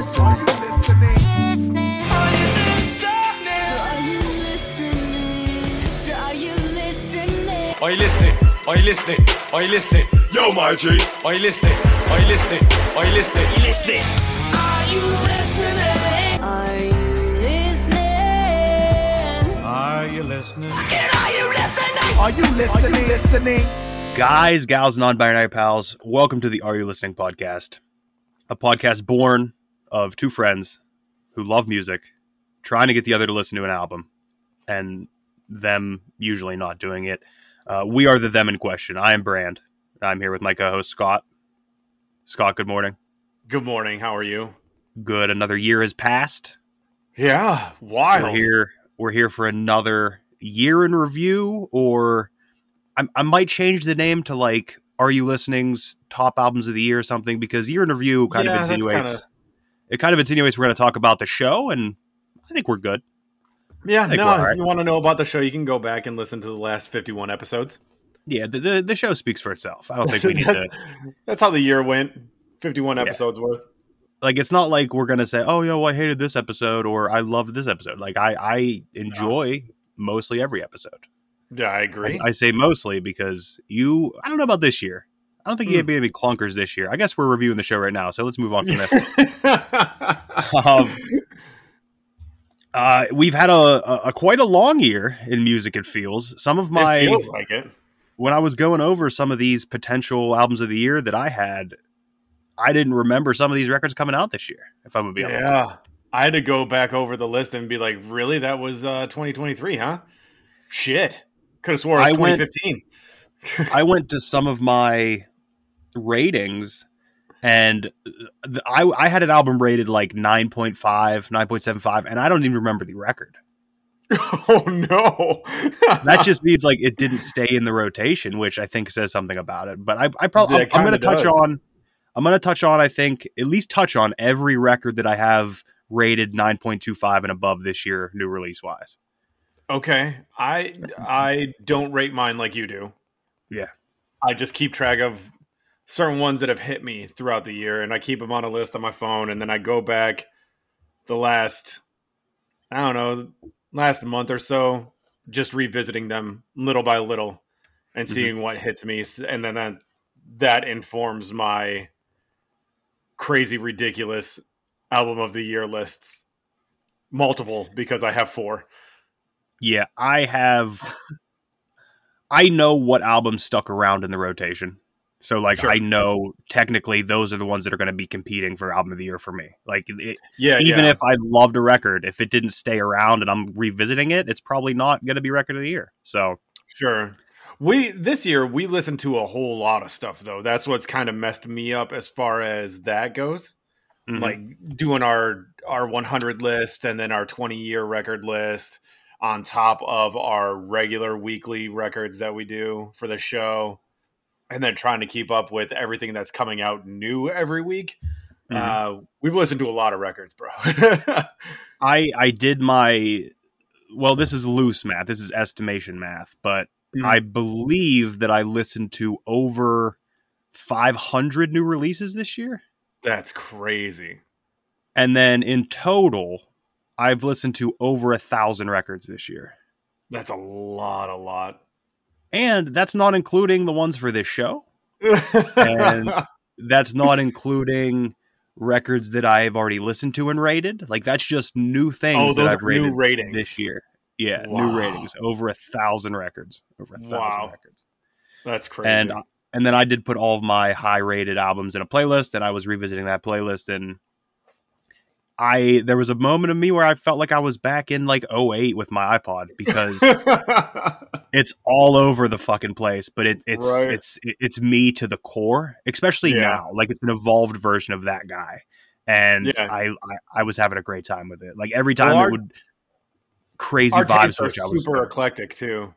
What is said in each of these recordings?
are you listening? Are you listening? Are you listening? Are you listening? Are you listening? Yo, my G. Are you listening? Are you listening? Are you listening? You listening? Are you listening? Are you listening? Are you listening? Guys, gals, non binary pals, welcome to the Are You Listening podcast, a podcast born of two friends who love music, trying to get the other to listen to an album, and them usually not doing it. Uh, we are the them in question. I am Brand. I'm here with my co host, Scott. Scott, good morning. Good morning. How are you? Good. Another year has passed. Yeah, wild. We're here. We're here for another year in review, or I, I might change the name to like "Are You Listening's Top Albums of the Year" or something because year in review kind Yeah, of insinuates it kind of insinuates we're going to talk about the show, and I think we're good. Yeah, no. we're If you want to know about the show, you can go back and listen to the last fifty-one episodes. Yeah, the the, the show speaks for itself. I don't think we need to that's, that's how the year went. Fifty-one Yeah. episodes worth. like. It's not like we're going to say, "Oh, yo, I hated this episode" or "I loved this episode." Like I I enjoy mostly every episode. Yeah, I agree. I, I say mostly because you. I don't know about this year. I don't think he Hmm. have any clunkers this year. I guess we're reviewing the show right now, so let's move on from this. um, uh, we've had a, a, a quite a long year in music. It feels some of my it feels like it. when I was going over some of these potential albums of the year that I had, I didn't remember some of these records coming out this year. If I'm gonna be honest, Yeah, I had to go back over the list and be like, "Really? That was uh, 2023, huh? Shit, could have swore it was I went- 2015." I went to some of my ratings. And uh, th- I, I had an album rated like 9.5, 9.75, and I don't even remember the record. oh no, that just means like it didn't stay in the rotation, which I think says something about it. But I, I probably Yeah, I'm, going to kinda touch on. I'm going to touch on. I think at least touch on every record that I have rated 9.25 and above this year, new release wise. Okay, I I don't rate mine like you do. Yeah. I just keep track of certain ones that have hit me throughout the year, and I keep them on a list on my phone, and then I go back the last I don't know last month or so, just revisiting them little by little and Mhm. seeing what hits me, and then that that informs my crazy ridiculous album of the year lists. Multiple because I have four. Yeah, I have. I know what albums stuck around in the rotation. So, like, Sure. I know technically those are the ones that are going to be competing for album of the year for me. Like, it, Yeah, even yeah. if I loved a record, if it didn't stay around and I'm revisiting it, it's probably not going to be record of the year. So, Sure. We this year we listened to a whole lot of stuff though. That's what's kind of messed me up as far as that goes. mhm. Like doing our our 100 list and then our 20 year record list on top of our regular weekly records that we do for the show and then trying to keep up with everything that's coming out new every week. Mhm. Uh we've listened to a lot of records, bro. I I did my well, this is loose math. This is estimation math, but Mhm. I believe that I listened to over 500 new releases this year. that's crazy. And then in total, I've listened to over a thousand records this year. That's a lot, a lot. And that's not including the ones for this show. And that's not including records that I've already listened to and rated. Like that's just new things Oh, that I've rated ratings. this year. Yeah, Wow. new ratings. Over a thousand records. Over a thousand Wow. records. That's crazy. And and then I did put all of my high rated albums in a playlist, and I was revisiting that playlist, and I there was a moment of me where I felt like I was back in like 08 with my iPod because it's all over the fucking place, but it, it's Right. it's it's me to the core, especially Yeah. now. Like it's an evolved version of that guy, and Yeah. I, I I was having a great time with it. Like every time Well, our- it would crazy vibes, which I was super eclectic too.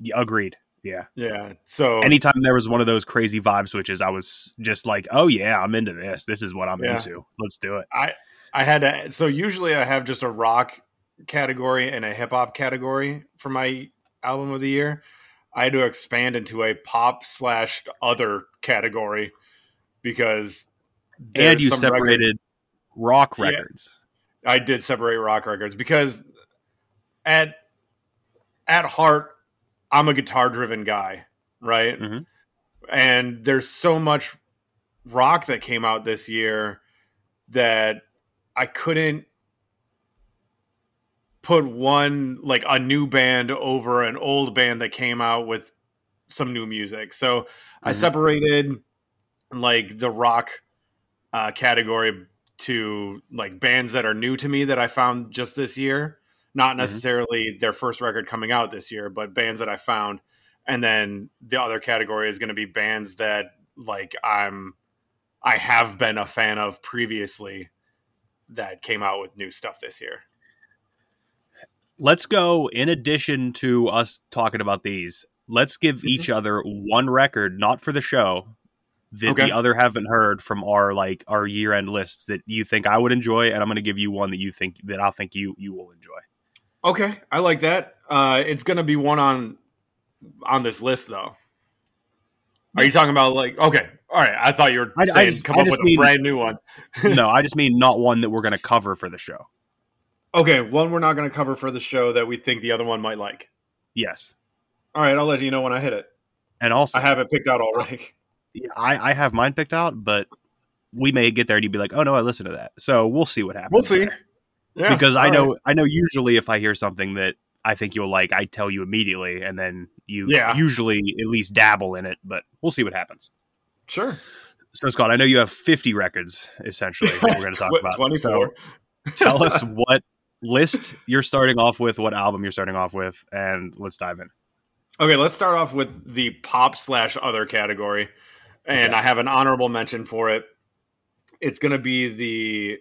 Yeah, agreed. Yeah. Yeah. So Anytime there was one of those crazy vibe switches, I was just like, "Oh yeah, I'm into this. This is what I'm Yeah. into. Let's do it." I I had to. So usually I have just a rock category and a hip hop category for my album of the year. I had to expand into a pop slash other category because And you separated records- rock Yeah. records. I did separate rock records because at at heart I'm a guitar driven guy, right? Mhm. And there's so much rock that came out this year that I couldn't put one like a new band over an old band that came out with some new music. So I Mhm. separated like the rock uh, category to like bands that are new to me that I found just this year, not necessarily their first record coming out this year, but bands that I found. And then the other category is going to be bands that like I'm I have been a fan of previously that came out with new stuff this year. Let's go. In addition to us talking about these, let's give Mm-hmm. each other one record, not for the show, that Okay. the other haven't heard from our like our year end lists that you think I would enjoy, and I'm going to give you one that you think that I think you you will enjoy. Okay, I like that. Uh, it's going to be one on on this list though. Are you talking about like okay? All right, I thought you were I- I just- come I up with mean- a brand new one. no, I just mean not one that we're going to cover for the show. Okay, one we're not going to cover for the show that we think the other one might like. Yes, All right, I'll let you know when I hit it. and also I have it picked out already. I I have mine picked out, but we may get there and you'd be like, oh no, I listened to that. So we'll see what happens. We'll see. there. Yeah, because I know right. I know usually if I hear something that I think you'll like, I tell you immediately, and then you Yeah. usually at least dabble in it. But we'll see what happens. Sure. So Scott, I know you have 50 records essentially we're going to talk about. Twenty-four. So tell us what list you're starting off with, what album you're starting off with, and let's dive in. Okay, let's start off with the pop slash other category, and Okay. I have an honorable mention for it. It's going to be the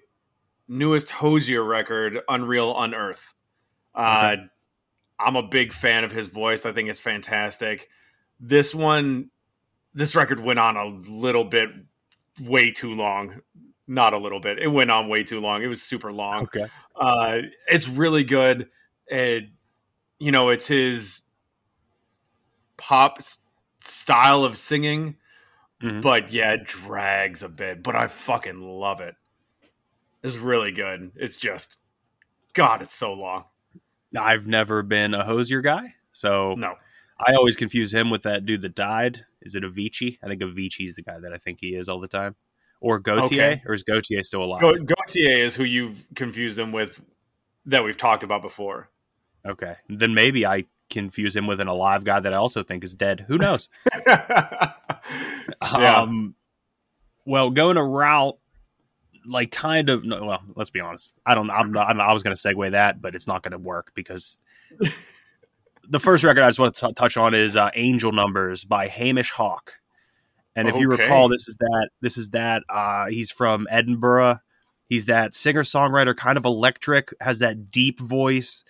newest Hozier record, Unreal Unearth. Uh, I'm a big fan of his voice. I think it's fantastic. This one, this record went on a little bit, way too long. Not a little bit. It went on way too long. It was super long. Okay. Uh, it's really good. It, you know, it's his pop style of singing, Mhm. but yeah, it drags a bit. But I fucking love it. It's really good. It's just, God, it's so long. I've never been a Hozier guy, so No, I always confuse him with that dude that died. Is it Avicii? I think Avicii's the guy that I think he is all the time. Or Gotye, Okay. or is Gotye still alive? Go- Gotye is who you've confused them with that we've talked about before. Okay. Then maybe I confuse him with an alive guy that I also think is dead. Who knows? yeah. Um well, going a route like kind of no, well, let's be honest. I don't I'm not, I'm, I was going to segue that, but it's not going to work because the first record I just want to t- touch on is uh, Angel Numbers by Hamish Hawk. And if you recall, this is that this is that uh, he's from Edinburgh. He's that singer songwriter, kind of electric, has that deep voice.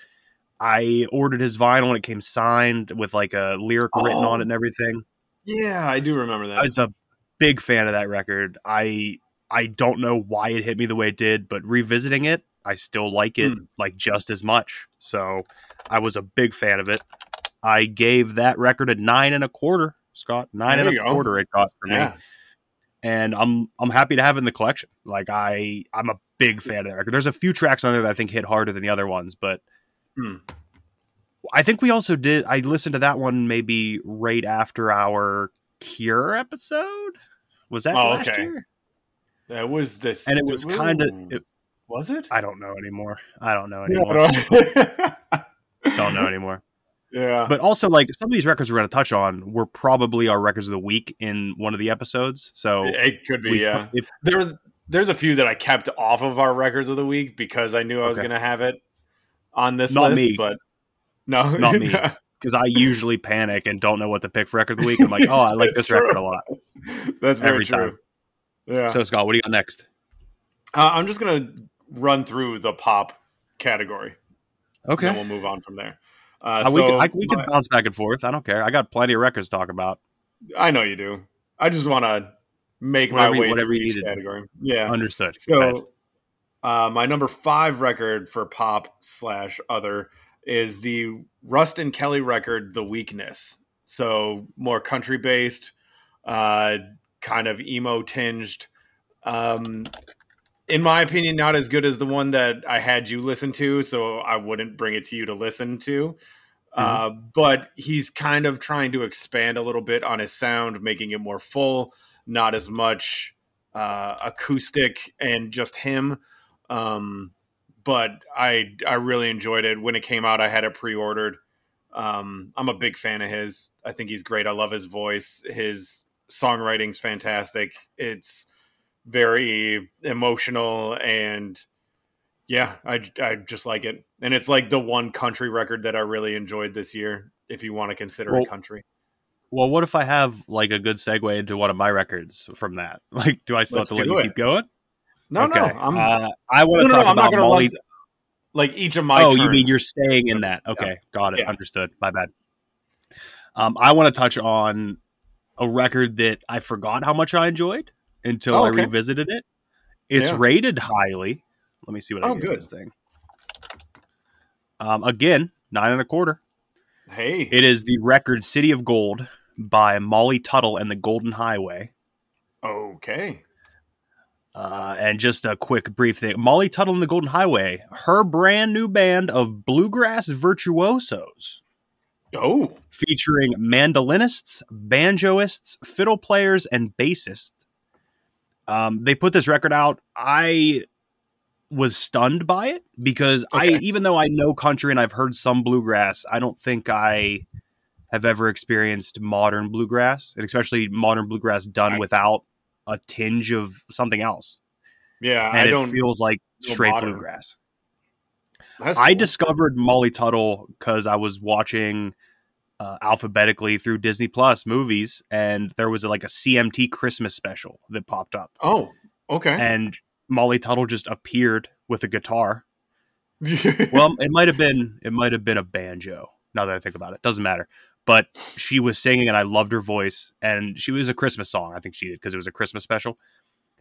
I ordered his vinyl and it came signed with like a lyric written Oh. on it and everything. yeah, I do remember that. I was a big fan of that record. I I don't know why it hit me the way it did, but revisiting it, I still like it Hmm. like just as much. So I was a big fan of it. I gave that record a nine and a quarter, Scott. Nine There and a go. quarter it got for me. And I'm I'm happy to have it in the collection. Like I I'm a big fan of that record. There's a few tracks on there that I think hit harder than the other ones, but Hmm. I think we also did I listened to that one maybe right after our Cure episode. Was that Oh, last okay. year? That was this, and it was kind of. Was it? I don't know anymore. I don't know Yeah, anymore. I don't know anymore. Yeah. But also, like some of these records we're going to touch on were probably our records of the week in one of the episodes. So it could be, yeah. if There's there's a few that I kept off of our records of the week because I knew I was Okay. going to have it on this Not list, me. but no, Not me. because I usually panic and don't know what to pick for record of the week. I'm like, oh, I like this record a lot. That's very Every true. time. Yeah. So Scott, what do you got next? Uh, I'm just gonna run through the pop category. Okay, Then we'll move on from there. Uh, Uh, we so can I, we can bounce back and forth. I don't care. I got plenty of records to talk about. I know you do. I just want to make Whatever my way whatever through you each category. Yeah. Understood. So, uh, my number five record for pop slash other is the Ruston Kelly record, "The Weakness." So more country based, uh, kind of emo tinged. Um, in my opinion, not as good as the one that I had you listen to, so I wouldn't bring it to you to listen to. Uh, but he's kind of trying to expand a little bit on his sound, making it more full, not as much uh, acoustic and just him. Um, but I I really enjoyed it when it came out. I had it pre-ordered. Um, I'm a big fan of his. I think he's great. I love his voice. His songwriting's fantastic. It's very emotional and yeah, I, I just like it. And it's like the one country record that I really enjoyed this year, if you want to consider Well, it country. Well, what if I have like a good segue into one of my records from that? Like, do I still Let's have to let do you keep going? No, no, I'm uh, I want to no, talk no, about Molly. run like each of my. oh, you mean you're staying in that? Okay, got it. Yeah. Understood. My bad. Um, I want to touch on a record that I forgot how much I enjoyed until Oh, I revisited it. It's Yeah. rated highly. Let me see what I Oh, gave good. this thing. Um, again, nine and a quarter. Hey, It is the record "City of Gold" by Molly Tuttle and the Golden Highway. okay. Uh, and just a quick brief thing Molly Tuttle and the Golden Highway, her brand new band of bluegrass virtuosos Oh, featuring mandolinists, banjoists, fiddle players, and bassists. Um, they put this record out. I was stunned by it because I, even though I know country and I've heard some bluegrass, I don't think I have ever experienced modern bluegrass, and especially modern bluegrass done I- without a tinge of something else. yeah. And I it don't. feels like straight modern. bluegrass. That's I discovered Molly Tuttle because I was watching uh, alphabetically through Disney Plus movies, and there was like a CMT Christmas special that popped up, Oh, okay. and Molly Tuttle just appeared with a guitar. Well, it might have been it might have been a banjo. Now that I think about it, doesn't matter. But she was singing, and I loved her voice, and she was a Christmas song. I think she did because it was a Christmas special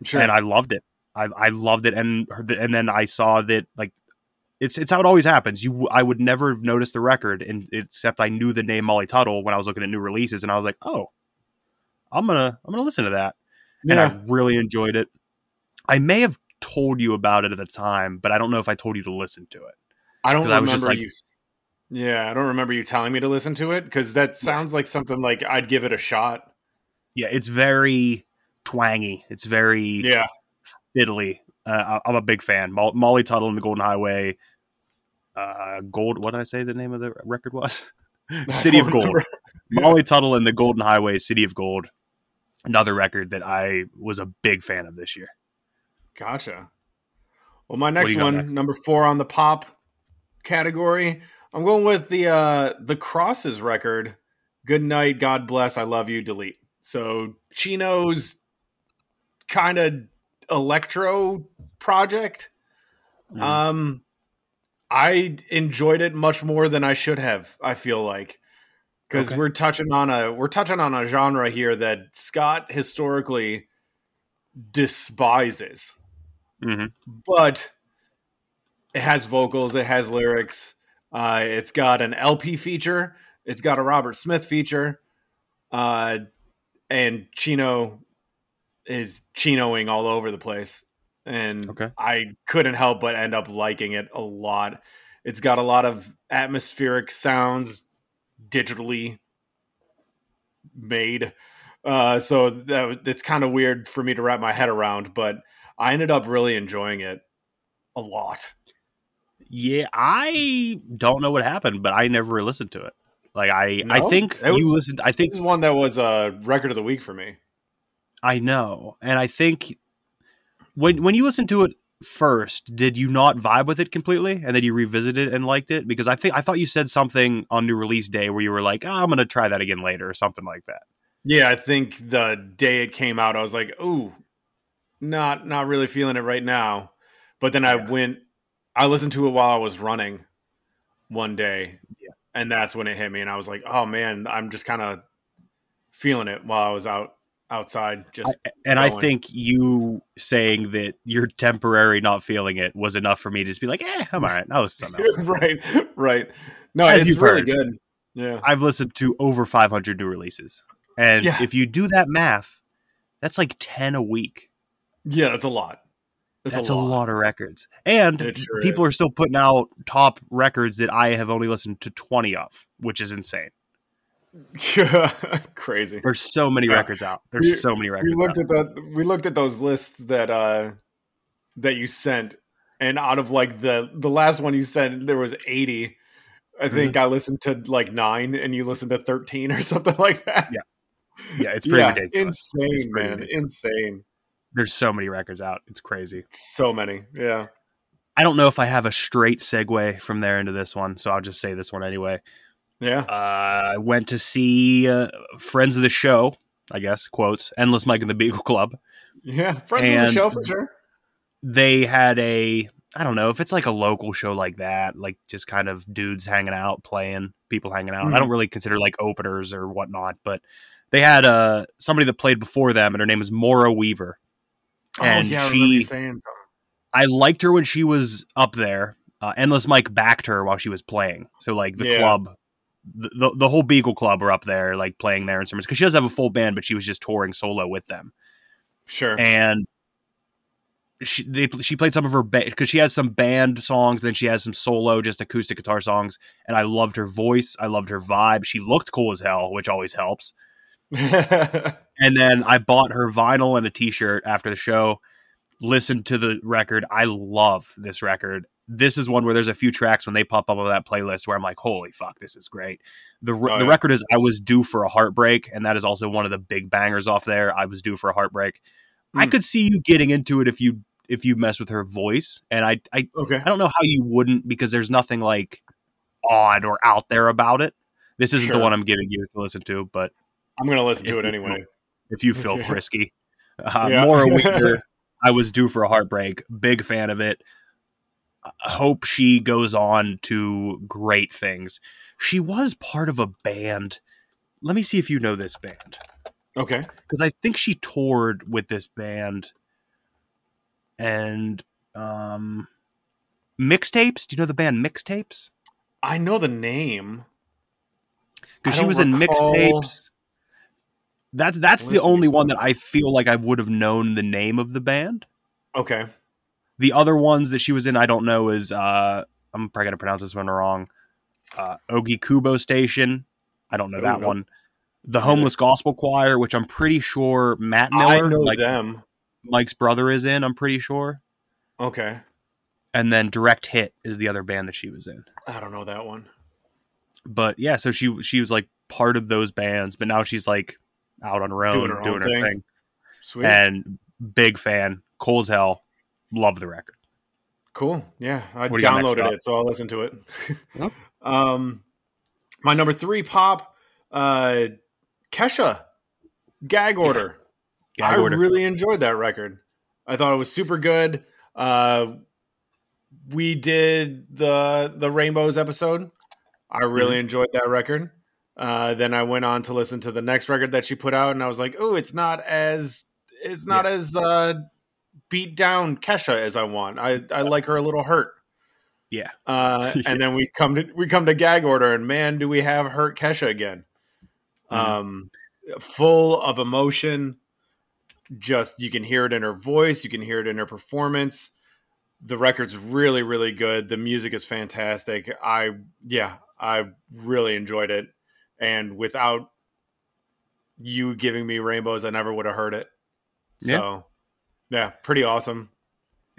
sure. and I loved it. I I loved it, and her- and then I saw that like it's it's how it always happens. You I would never have noticed the record, and except I knew the name Molly Tuttle when I was looking at new releases, and I was like, oh, I'm gonna I'm gonna listen to that, and. I really enjoyed it. I may have told you about it at the time, but I don't know if I told you to listen to it. I don't remember I was just like- you. Yeah, I don't remember you telling me to listen to it because that sounds like something like I'd give it a shot. Yeah, it's very twangy. It's very Yeah, fiddly. Uh, I'm a big fan. Mo- Molly Tuttle and the Golden Highway. Uh, Gold. What did I say the name of the record was? City of Gold. Molly Tuttle and the Golden Highway, City of Gold. Another record that I was a big fan of this year. Gotcha. Well, my next one, next? number four on the pop category, I'm going with the uh the Crosses record. Good night, God bless, I love you, delete. So Chino's kind of electro project. Mhm. Um I enjoyed it much more than I should have, I feel like. Because Okay. we're touching on a we're touching on a genre here that Scott historically despises Mhm. but it has vocals, it has lyrics, uh, it's got an LP feature, it's got a Robert Smith feature, uh, and Chino is chinoing all over the place, and Okay. I couldn't help but end up liking it a lot. It's got a lot of atmospheric sounds, digitally made. Uh, so that it's kind of weird for me to wrap my head around, but I ended up really enjoying it a lot. Yeah, I don't know what happened, but I never listened to it. Like I, I think was- you listened. I think This is one that was a record of the week for me. I know, and I think when when you listened to it first, did you not vibe with it completely, and then you revisited and liked it? Because I think I thought you said something on new release day where you were like, oh, "I'm going to try that again later" or something like that. Yeah, I think the day it came out, I was like, "Ooh, not not really feeling it right now." But then I went, I listened to it while I was running one day, Yeah. and that's when it hit me, and I was like, "Oh man, I'm just kind of feeling it while I was out outside." Just And I think you saying that you're temporary not feeling it was enough for me to just be like, "Eh, I'm all right. Listen to something else." right, right. No, As it's really heard. good. Yeah, I've listened to over 500 new releases, and Yeah. if you do that math, that's like 10 a week. yeah, that's a lot. That's a lot. of records. And sure people is. are still putting out top records that I have only listened to 20 of, which is insane. Crazy. There's so many Yeah. records out. There's We- so many records we looked out. at the we looked at those lists that uh that you sent and out of like the the last one you sent there was 80 i think Mm-hmm. i listened to like nine and you listened to 13 or something like that Yeah, yeah, it's pretty Yeah, ridiculous. insane It's pretty man ridiculous. insane There's so many records out. It's crazy. so many yeah I don't know if I have a straight segue from there into this one, so I'll just say this one anyway. Yeah Uh, I went to see uh, friends of the show, I guess, quotes, Endless Mike and the Beagle Club. yeah friends of the show for sure they had a I don't know if it's like a local show like that, like just kind of dudes hanging out, playing, people hanging out. I don't really consider like openers or whatnot, but they had uh somebody that played before them, and her name is Maura Weaver. And oh yeah I she, saying something I liked her when she was up there. Uh, Endless Mike backed her while she was playing, so like the Yeah. club, the, the whole Beagle Club were up there, like playing their instruments because she does have a full band, but she was just touring solo with them sure and she they she played some of her because she has some band songs, then she has some solo just acoustic guitar songs, and I loved her voice, I loved her vibe. She looked cool as hell, which always helps. And then I bought her vinyl and a T-shirt after the show. Listened to the record. I love this record. This is one where there's a few tracks when they pop up on that playlist where I'm like, "Holy fuck, this is great." The Oh, the yeah. record is "I Was Due for a Heartbreak," and that is also one of the big bangers off there. "I Was Due for a Heartbreak." I Mm. could see you getting into it if you if you mess with her voice, and I I okay I don't know how you wouldn't because there's nothing like odd or out there about it. This isn't the one I'm giving you to listen to, but i'm gonna listen to it anyway if you feel frisky. Uh, Yeah. Maura I was due for a heartbreak. Big fan of it. I hope she goes on to great things. She was part of a band. Let me see if you know this band okay because I think she toured with this band. And um, mixtapes. Do you know the band Mixtapes? i know the name Because she was in mixtapes. That's that's the only one that I feel like I would have known the name of the band. okay The other ones that she was in, I don't know, is uh, I'm probably gonna pronounce this one wrong. Uh, Ogikubo Station, I don't know that one. The Homeless Gospel Choir, which I'm pretty sure Matt i Miller, know like them Mike's brother, is in. I'm pretty sure. okay And then Direct Hit is the other band that she was in. i don't know that one But yeah, so she she was like part of those bands, but now she's like out on her own Doing her doing her thing. thing. sweet And big fan, cool as hell. Love the record. Cool. Yeah, I What do you got next, downloaded it, so I'll listen to it. Yep. um, my number three pop, uh, Kesha, Gag Order. Gag I order. really enjoyed that record. I thought it was super good. Uh, we did the the Rainbows episode. I really Mm-hmm. enjoyed that record. Uh, then I went on to listen to the next record that she put out, and I was like, "Oh, it's not as it's not as uh, beat down Kesha as I want. I I like her a little hurt." Yeah. Uh, and then we come to we come to gag order, and man, do we have hurt Kesha again? Mhm. Um, full of emotion. Just you can hear it in her voice, you can hear it in her performance. The record's really, really good. The music is fantastic. I yeah, I really enjoyed it. And without you giving me rainbows, I never would have heard it. Yeah. So, yeah, pretty awesome.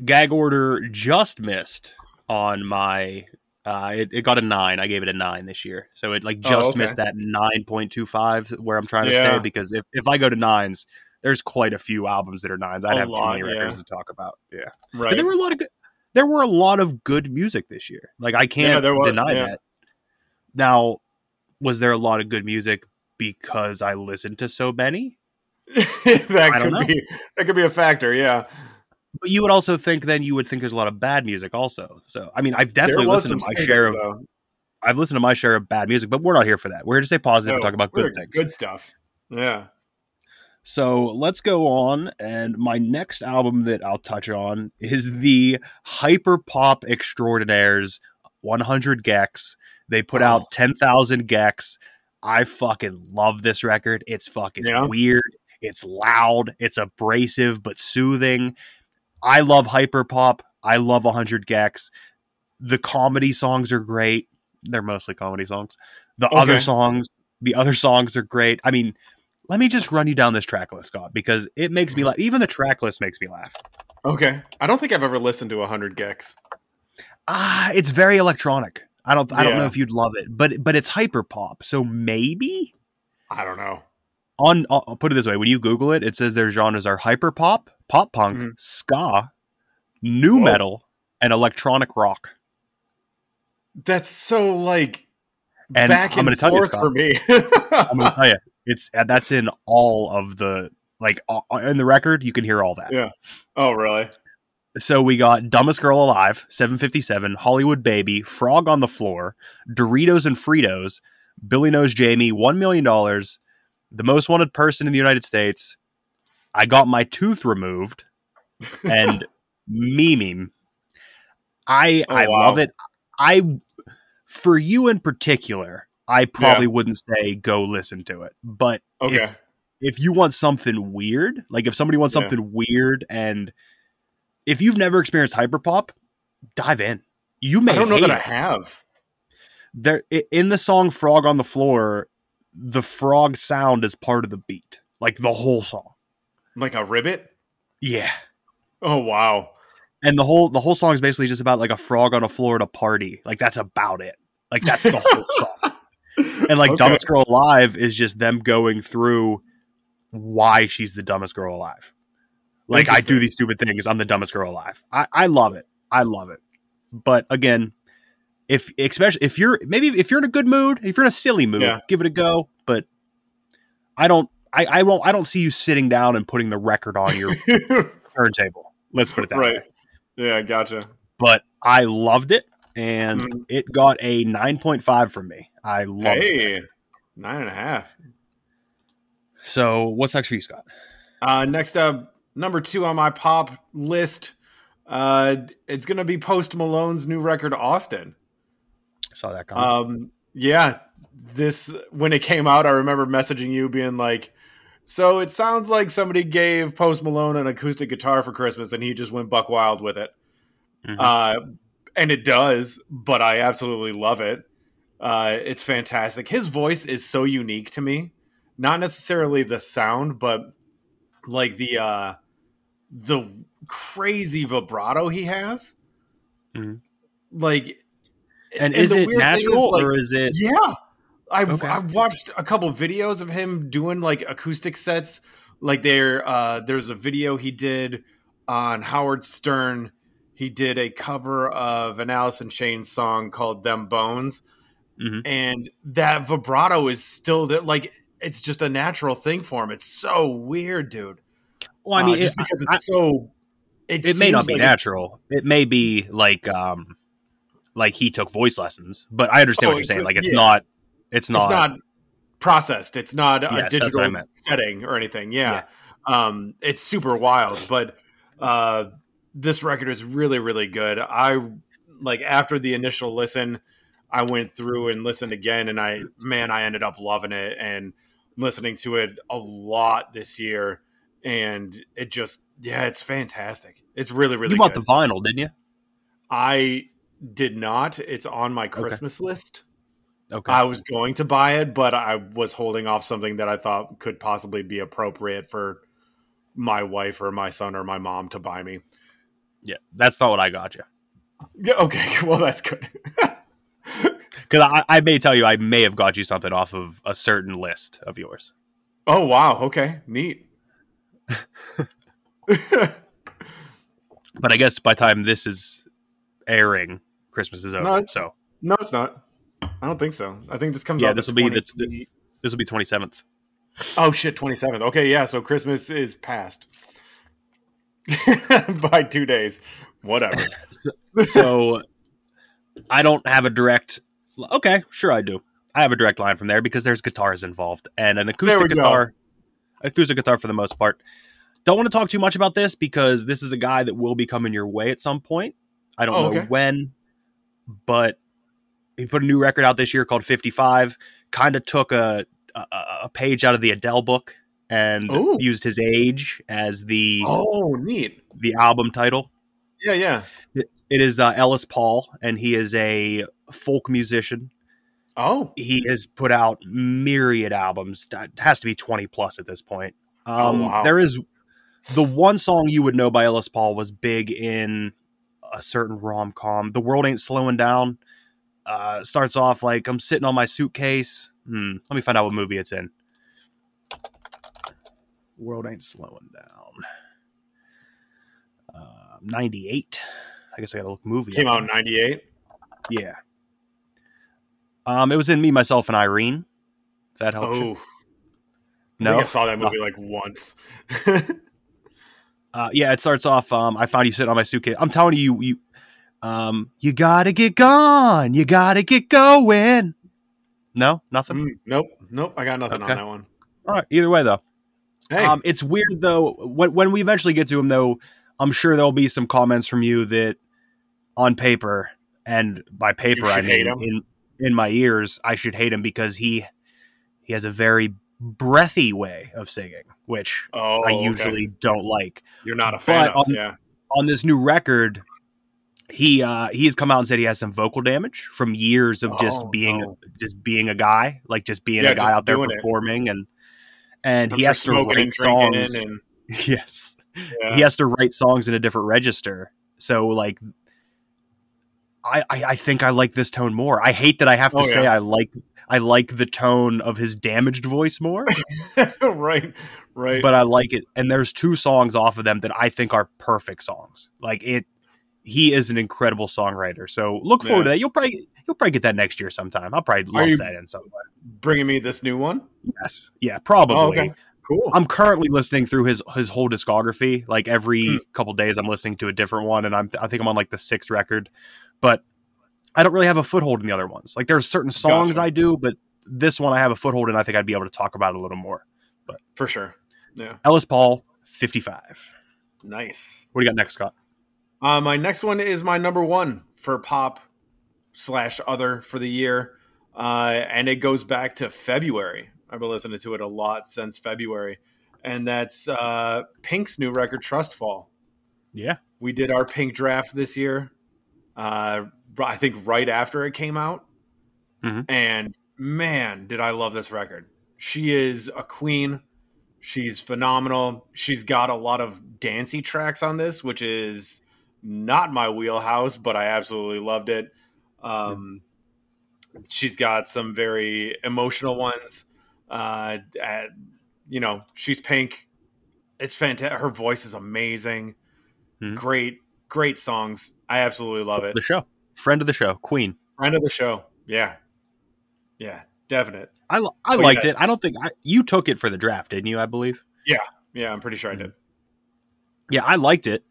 Gag order just missed on my. Uh, it, it got a nine. I gave it a nine this year, so it like Oh, just okay. missed that nine point two five where I'm trying to Yeah. stay. Because if if I go to nines, there's quite a few albums that are nines. I'd A have lot, too many records to talk about. Yeah, Right. there were a lot of good. There were a lot of good music this year. Like I can't there was, deny yeah. that. Now, was there a lot of good music because I listened to so many? that I could be that could be a factor. Yeah. But you would also think then you would think there's a lot of bad music also. So I mean, I've definitely listened to my share of though. I've listened to my share of bad music, but we're not here for that. We're here to stay positive and No, talk about good things. Good stuff. Yeah. So let's go on. And my next album that I'll touch on is the Hyper Pop Extraordinaires 100 gecs. They put Oh. out 10,000 gecs. I fucking love this record. It's fucking Yeah. weird. It's loud. It's abrasive but soothing. I love hyper pop. I love 100 gecs. The comedy songs are great. They're mostly comedy songs. The other songs, the other songs are great. I mean, let me just run you down this track list, Scott, because it makes me laugh. Even the track list makes me laugh. Okay. I don't think I've ever listened to 100 gecs. Ah, it's very electronic. I don't I don't know if you'd love it, but but it's hyper pop. So maybe I don't know. On I'll I'll put it this way, when you Google it, it says their genres are hyper pop, pop punk, Mhm. ska, new Whoa. metal, and electronic rock. That's so like And back I'm and gonna tell you, Scott, for me. I'm gonna tell you, it's uh, that's in all of the like uh, in the record. You can hear all that. Yeah. oh, really? So we got Dumbest Girl Alive, 757, Hollywood Baby, Frog on the Floor, Doritos and Fritos, Billy Knows Jamie, $1 million, The Most Wanted Person in the United States, I Got My Tooth Removed, and Meme. I Oh, I wow. love it. I for you in particular, I probably wouldn't say go listen to it. But Okay. if if you want something weird, like if somebody wants Yeah. something weird and if you've never experienced hyperpop, dive in. You may I don't know that I have. There in the song Frog on the Floor, the frog sound is part of the beat. Like the whole song. Like a ribbit? Yeah. Oh, wow. And the whole the whole song is basically just about like a frog on a floor at a party. Like that's about it. Like that's the whole song. And like Okay. Dumbest Girl Alive is just them going through why she's the dumbest girl alive. Like I do these stupid things. I'm the dumbest girl alive. I, I love it. I love it. But again, if especially if you're maybe if you're in a good mood, if you're in a silly mood, Yeah. give it a go. But I don't I, I won't I don't see you sitting down and putting the record on your turntable. Let's put it that right. way. Yeah, gotcha. But I loved it and Mhm. it got a nine point five from me. I love it. Hey, nine and a half. So what's next for you, Scott? Uh, next up, number two on my pop list. Uh, it's gonna be Post Malone's new record, Austin. Saw that comment. Um, yeah, this when it came out, I remember messaging you, being like, "So it sounds like somebody gave Post Malone an acoustic guitar for Christmas, and he just went buck wild with it." Mhm. Uh, and it does, but I absolutely love it. Uh, it's fantastic. His voice is so unique to me. Not necessarily the sound, but like the uh, the crazy vibrato he has. Mhm. Like, and is it natural like, or is it? yeah, I've Okay. I've watched a couple videos of him doing like acoustic sets. Like there, uh, there's a video he did on Howard Stern. He did a cover of an Alice in Chains song called "Them Bones," Mhm. and that vibrato is still that. Like it's just a natural thing for him. It's so weird, dude. Well, I Uh, mean, just it, because I- it's so. It, it may not be like natural. It may be like um, like he took voice lessons, but I understand Oh, what you're saying. Like it's yeah. not, it's not, it's not processed. It's not a Yes, that's digital what I meant. setting or anything. Yeah. Um, it's super wild, but uh, this record is really, really good. I like after the initial listen, I went through and listened again, and I man, I ended up loving it and listening to it a lot this year, and it just yeah, it's fantastic. It's really, really. you bought good. the vinyl, didn't you? I did not. It's on my Christmas list. Okay. I was going to buy it, but I was holding off something that I thought could possibly be appropriate for my wife or my son or my mom to buy me. yeah, that's not what I got you. Yeah, okay, well that's good. Because I, I may tell you, I may have got you something off of a certain list of yours. oh wow, okay, neat. But I guess by the time this is airing, Christmas is over. No, it's- so no, it's not. I don't think so. I think this comes Yeah, this will be the- 20 this will be twenty seventh. Oh shit, twenty seventh. Okay, yeah. So Christmas is past by two days. Whatever. So I don't have a direct. Okay, sure I do. I have a direct line from there because there's guitars involved and an acoustic go. guitar. Acoustic guitar for the most part. Don't want to talk too much about this because this is a guy that will be coming your way at some point. I don't Oh, know okay. when, but he put a new record out this year called 55. Kind of took a, a a page out of the Adele book and Ooh. used his age as the oh, neat. the album title. Yeah, yeah. It is uh, Ellis Paul, and he is a folk musician. Oh, He has put out myriad albums. It has to be 20 plus at this point. Um, Oh, wow. There is the one song you would know by Ellis Paul was big in a certain rom com. The World Ain't Slowing Down. Uh, starts off like I'm sitting on my suitcase. Hmm, let me find out what movie it's in. World Ain't Slowing Down. Uh, 98. I guess I gotta look movie. came out in ninety eight. Yeah. Um, it was in Me, Myself, and Irene. If that helps you. Oh, I No. think I saw that movie like once. Uh, yeah, it starts off. Um, I found you sitting on my suitcase. I'm telling you, you, um, you gotta get gone. You gotta get going. No, nothing. Mm, nope, nope. I got nothing Okay. on that one. All right. Either way, though, Hey, um, it's weird though. When when we eventually get to him, though, I'm sure there'll be some comments from you that, on paper, and by paper I mean him? in in my ears, I should hate him because he he has a very breathy way of singing, which oh, I okay. usually don't like. you're not a fan but of. on- yeah. on this new record, he uh he has come out and said he has some vocal damage from years of just Oh, being no. just being a guy, like just being Yeah, a guy out there doing it. performing and and I'm he has to write songs. and yes. yeah. He has to write songs in a different register. So like I, I I think I like this tone more. I hate that I have to Oh, say yeah. I like I like the tone of his damaged voice more, right, right. but I like it. And there's two songs off of them that I think are perfect songs. Like it, he is an incredible songwriter. So look forward Yeah. to that. You'll probably you'll probably get that next year sometime. I'll probably lump that in somewhere. bringing me this new one. Yes, yeah, probably. Oh, okay. Cool. I'm currently listening through his his whole discography. Like every Hmm. couple days, I'm listening to a different one, and I'm I think I'm on like the sixth record, but I don't really have a foothold in the other ones. Like there's certain songs Gotcha. I do, but this one I have a foothold, and I think I'd be able to talk about it a little more. But for sure. Yeah. Ellis Paul, 55. Nice. What do you got next, Scott? Uh, my next one is my number one for pop slash other for the year, uh, and it goes back to February. I've been listening to it a lot since February, and that's uh, Pink's new record, Trust Fall. Yeah, We did our Pink draft this year. Uh, I think right after it came out, Mhm. and man, did I love this record. She is a queen. She's phenomenal. She's got a lot of dancey tracks on this, which is not my wheelhouse, but I absolutely loved it. Um, She's got some very emotional ones. Uh, at, you know, she's pink. It's fantastic. Her voice is amazing. Mhm. Great, great songs. I absolutely love it. the show, friend of the show, Queen. Friend of the show. Yeah. Yeah, definite. I I Oh, liked yeah. it. I don't think I, you took it for the draft, didn't you? I believe. Yeah, yeah, I'm pretty sure I did. Yeah, I liked it.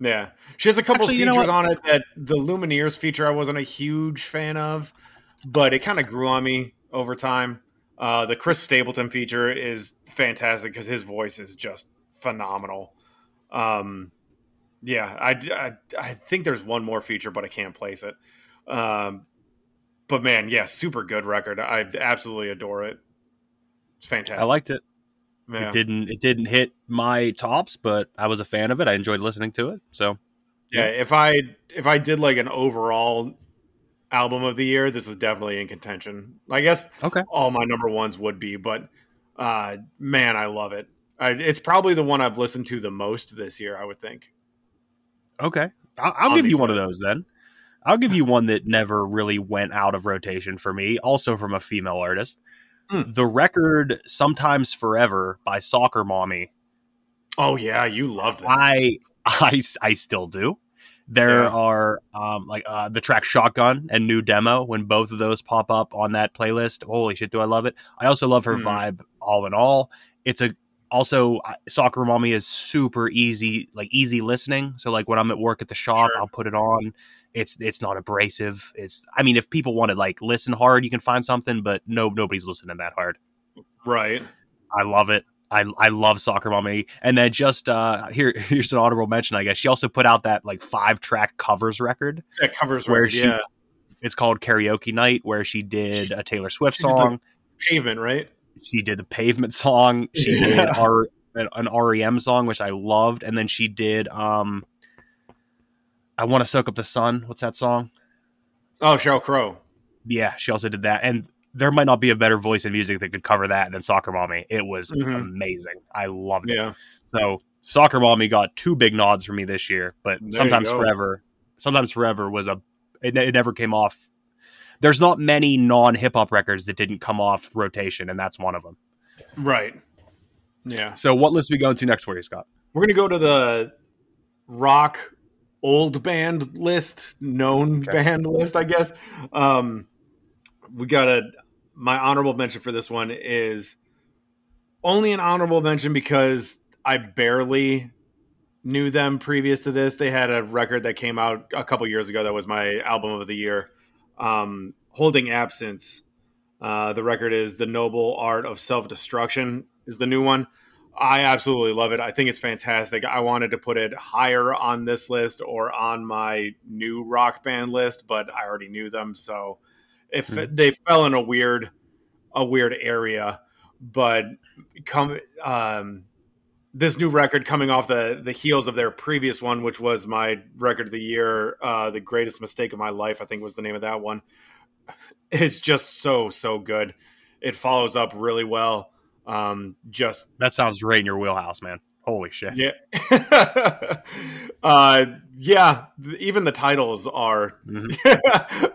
Yeah. She has a couple Actually, you know features on it that the Lumineers feature I wasn't a huge fan of, but it kind of grew on me over time. Uh, the Chris Stapleton feature is fantastic because his voice is just phenomenal. Um, yeah, I, I, I think there's one more feature, but I can't place it. Um, but man, yeah, super good record. I absolutely adore it. It's fantastic. I liked it. Yeah. It didn't it didn't hit my tops, but I was a fan of it. I enjoyed listening to it. So Yeah, if I if I did like an overall album of the year, this is definitely in contention. I guess Okay. all my number ones would be, but uh, man, I love it. I, it's probably the one I've listened to the most this year. I would think. Okay. I'll, I'll give you one of those then. I'll give you one that never really went out of rotation for me, also from a female artist. Hmm. The record Sometimes Forever by Soccer Mommy. Oh yeah, you loved it. I I I still do. There Yeah. are um like uh the track Shotgun and New Demo when both of those pop up on that playlist. Holy shit, do I love it. I also love her Hmm. vibe all in all. It's a also Soccer Mommy is super easy like easy listening. So like when I'm at work at the shop, Sure. I'll put it on. It's it's not abrasive. It's I mean if people want to like listen hard, you can find something, but no nobody's listening that hard. right. I love it. I, I love Soccer Mommy. And then just uh here here's an honorable mention, I guess. She also put out that like five track covers record. That covers Where where she- yeah. It's called Karaoke Night, where she did a Taylor Swift She did the- song. pavement, right? She did the Pavement song. She did Yeah. R, an, an REM song, which I loved. And then she did um I Want to Soak Up the Sun. What's that song? Oh, Sheryl Crow. Yeah, she also did that. And there might not be a better voice in music that could cover that than Soccer Mommy. It was Mhm. amazing. I loved it. Yeah. So Soccer Mommy got two big nods for me this year, but There sometimes forever, sometimes forever was a it, it never came off. There's not many non hip hop records that didn't come off rotation, and that's one of them. Right. Yeah. So what list we going to next for you, Scott? We're gonna go to the rock old band list, known Okay. band list, I guess. Um, we got a my honorable mention for this one is only an honorable mention because I barely knew them previous to this. They had a record that came out a couple years ago that was my album of the year. Um, Holding Absence. Uh, the record is The Noble Art of Self Destruction is the new one. I absolutely love it. I think it's fantastic. I wanted to put it higher on this list or on my new rock band list, but I already knew them, so if Mhm. they fell in a weird a weird area, but come um this new record coming off the the heels of their previous one, which was my record of the year, uh, the greatest mistake of my life, I think was the name of that one. It's just so so good. It follows up really well. Um, just That sounds right in your wheelhouse, man. Holy shit! yeah, uh, yeah. Even the titles are Mhm.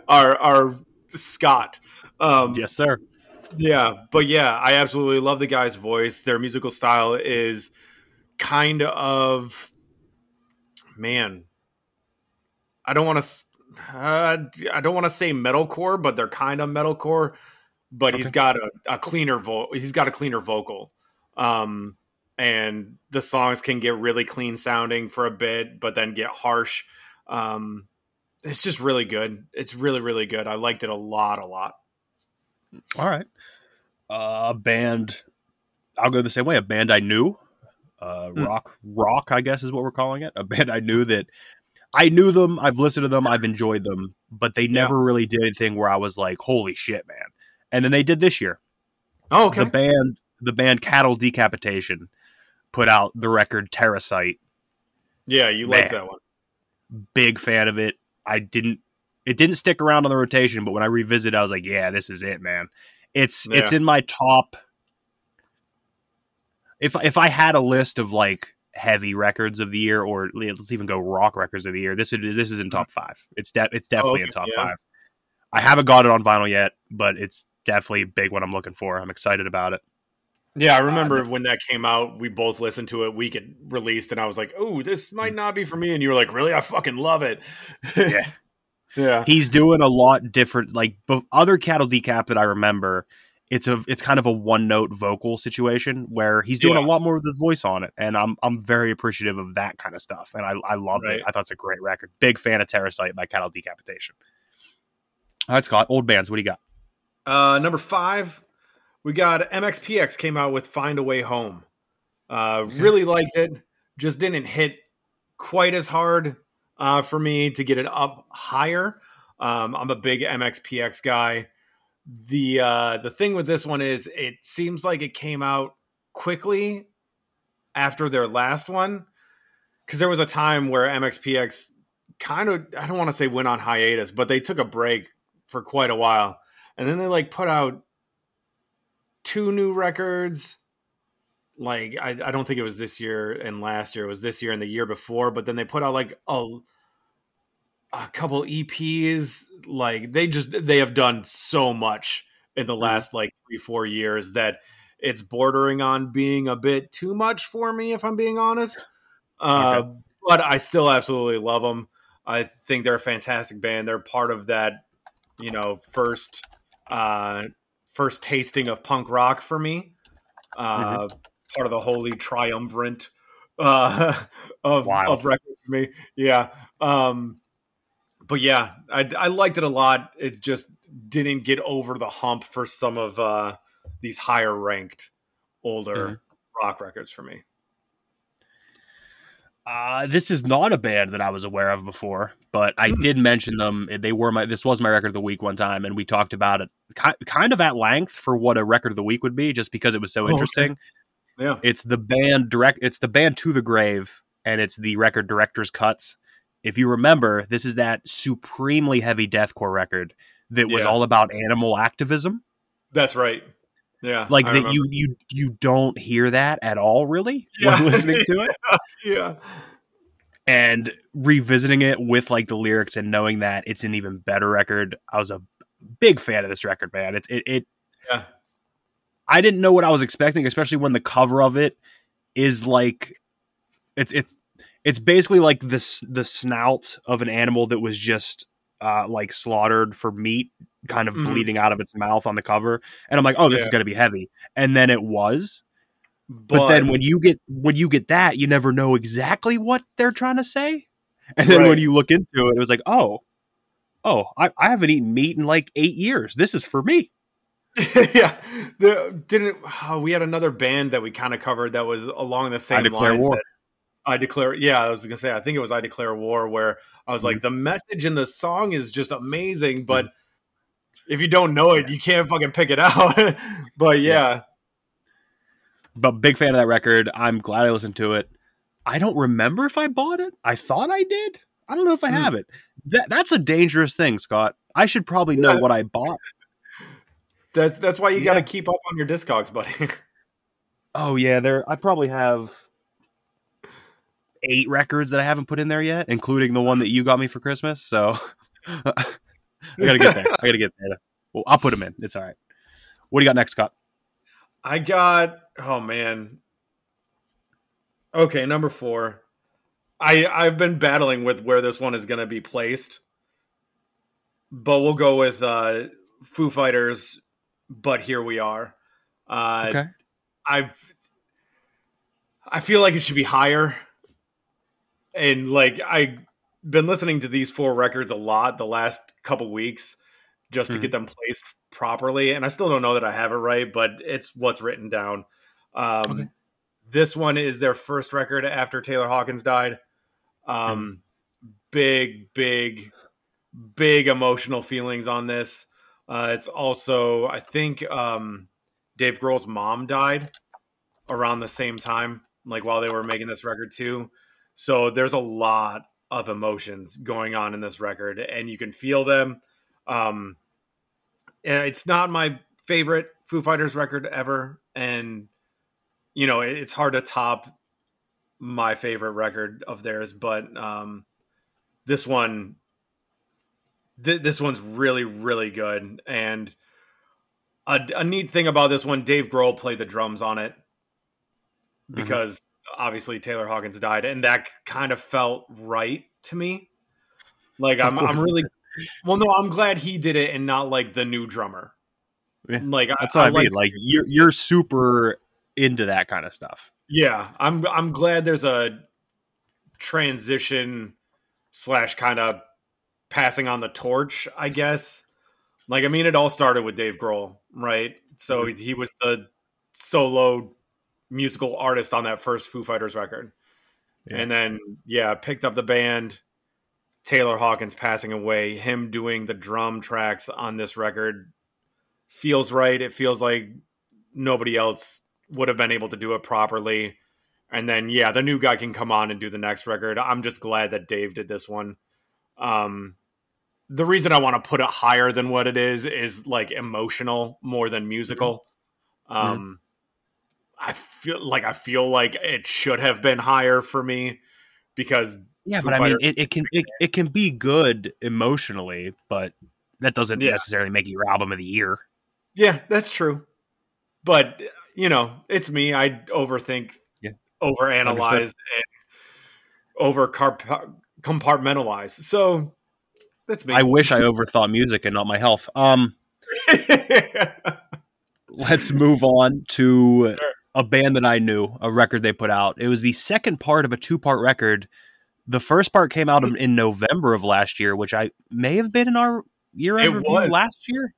are are Scott. Um, Yes, sir. yeah, but yeah, I absolutely love the guy's voice. Their musical style is kind of man. I don't want to. Uh, I don't want to say metalcore, but they're kind of metalcore. But he's got a, a cleaner vo- He's got a cleaner vocal, um, and the songs can get really clean sounding for a bit, but then get harsh. Um, it's just really good. It's really really good. I liked it a lot, a lot. All right. A band. I'll go the same way. A band I knew. Uh, Hmm. rock, rock. I guess is what we're calling it. A band I knew that I knew them. I've listened to them. I've enjoyed them, but they never really did anything where I was like, "Holy shit, man!" And then they did this year. Oh, okay. The band, the band Cattle Decapitation, put out the record Terrasite. Yeah, you like that one. Big fan of it. I didn't. It didn't stick around on the rotation, but when I revisit, I was like, "Yeah, this is it, man." It's it's in my top. If if I had a list of like heavy records of the year, or let's even go rock records of the year, this is this is in top five. It's de- it's definitely in Mm-hmm. okay, top yeah. five. I haven't got it on vinyl yet, but it's definitely a big one I'm looking for. I'm excited about it. Yeah, I remember when that came out, we both listened to it week it released, and I was like, "Oh, this might not be for me." And you were like, "Really? I fucking love it." Yeah. yeah, he's doing a lot different like other cattle decap that i remember it's a it's kind of a one note vocal situation where he's doing Yeah. a lot more with his voice on it and i'm i'm very appreciative of that kind of stuff and i i loved Right. it i thought it's a great record big fan of terrasite by cattle decapitation all right scott old bands what do you got Uh, number five, we got MXPX came out with "Find a Way Home." Uh, Really liked it. Just didn't hit quite as hard uh, for me to get it up higher. Um, I'm a big MXPX guy. The uh, the thing with this one is, it seems like it came out quickly after their last one, because there was a time where MXPX kind of I don't want to say went on hiatus, but they took a break for quite a while. And then they like put out two new records. Like I, I don't think it was this year and last year. It was this year and the year before. But then they put out like a a couple EPs. Like they just they have done so much in the last like three four years that it's bordering on being a bit too much for me if I'm being honest. Uh, Okay. But I still absolutely love them. I think they're a fantastic band. They're part of that, you know, first uh, first tasting of punk rock for me. Uh, Part of the holy triumvirate uh, of Wild. of records for me. Yeah. Um, but yeah, I, I liked it a lot. It just didn't get over the hump for some of uh, these higher ranked older rock records for me. Uh, this is not a band that I was aware of before, but I Hmm. did mention them. They were my this was my record of the week one time, and we talked about it ki- kind of at length for what a record of the week would be, just because it was so okay. interesting. Yeah. It's the band direct. It's the band to the grave, and it's the record director's cuts. If you remember, this is that supremely heavy deathcore record that was Yeah. all about animal activism. That's right. Yeah. Like I that, remember. you you you don't hear that at all, really, Yeah. when listening to it. Yeah. and revisiting it with like the lyrics and knowing that it's an even better record i was a big fan of this record man it, it, it Yeah. i didn't know what i was expecting especially when the cover of it is like it's it's it's basically like this the snout of an animal that was just uh like slaughtered for meat kind of Mhm. bleeding out of its mouth on the cover. And i'm like oh this is going to be heavy. And then it was. But, then when you get when you get that you never know exactly what they're trying to say. And then when you look into it it was like oh oh I, I haven't eaten meat in like eight years. This is for me. Yeah, the, didn't oh, we had another band that we kind of covered that was along the same lines War. that I declare. Yeah, I was gonna say. I think it was I declare war, where I was Mm-hmm. like, the message in the song is just amazing, but if you don't know it, you can't fucking pick it out. but yeah, but big fan of that record i'm glad i listened to it i don't remember if i bought it i thought i did i don't know if i Hmm. have it that, that's a dangerous thing scott i should probably know Yeah. what i bought that's that's why you got to keep up on your discogs, buddy. oh yeah there i probably have eight records that i haven't put in there yet including the one that you got me for christmas so i gotta get there i gotta get there well i'll put them in it's all right what do you got next scott I got oh man. Okay, number four. I I've been battling with where this one is going to be placed, but we'll go with uh, Foo Fighters. But here we are. Uh, okay I've I feel like it should be higher, and like I've been listening to these four records a lot the last couple weeks just to Mhm. get them placed properly, and I still don't know that I have it right, but it's what's written down. Um, Okay. This one is their first record after Taylor Hawkins died. Um, Big, big, big emotional feelings on this. Uh, it's also, I think, um, Dave Grohl's mom died around the same time, like while they were making this record too. So there's a lot of emotions going on in this record, and you can feel them. Um, it's not my favorite Foo Fighters record ever, and you know it's hard to top my favorite record of theirs, but um, this one, th- this one's really really good, and a, a neat thing about this one, Dave Grohl played the drums on it because obviously Taylor Hawkins died, and that kind of felt right to me. Like I'm, I'm really well. No, I'm glad he did it, and not like the new drummer. Yeah, like that's what i, like, mean like you're you're super into that kind of stuff Yeah, I'm. I'm glad there's a transition slash kind of passing on the torch. I guess. Like, I mean, it all started with Dave Grohl, right? So Mm-hmm. he was the solo musical artist on that first Foo Fighters record. Yeah. And then, yeah, picked up the band. Taylor Hawkins passing away, him doing the drum tracks on this record feels right. It feels like nobody else would have been able to do it properly. And then, yeah, the new guy can come on and do the next record. I'm just glad that Dave did this one. Um, the reason I want to put it higher than what it is is like emotional more than musical. Um, I feel like I feel like it should have been higher for me because Yeah, Foo but I mean, it, it can it, it can be good emotionally, but that doesn't Yeah. necessarily make it your album of the year. yeah, that's true. But you know, it's me. I overthink, Yeah. overanalyze, and over compartmentalize. So that's me. I wish I overthought music and not my health. Um, let's move on to a band that I knew, a record they put out. It was the second part of a two part record. The first part came out in, November of last year, which I may have been in our year end review was. last year.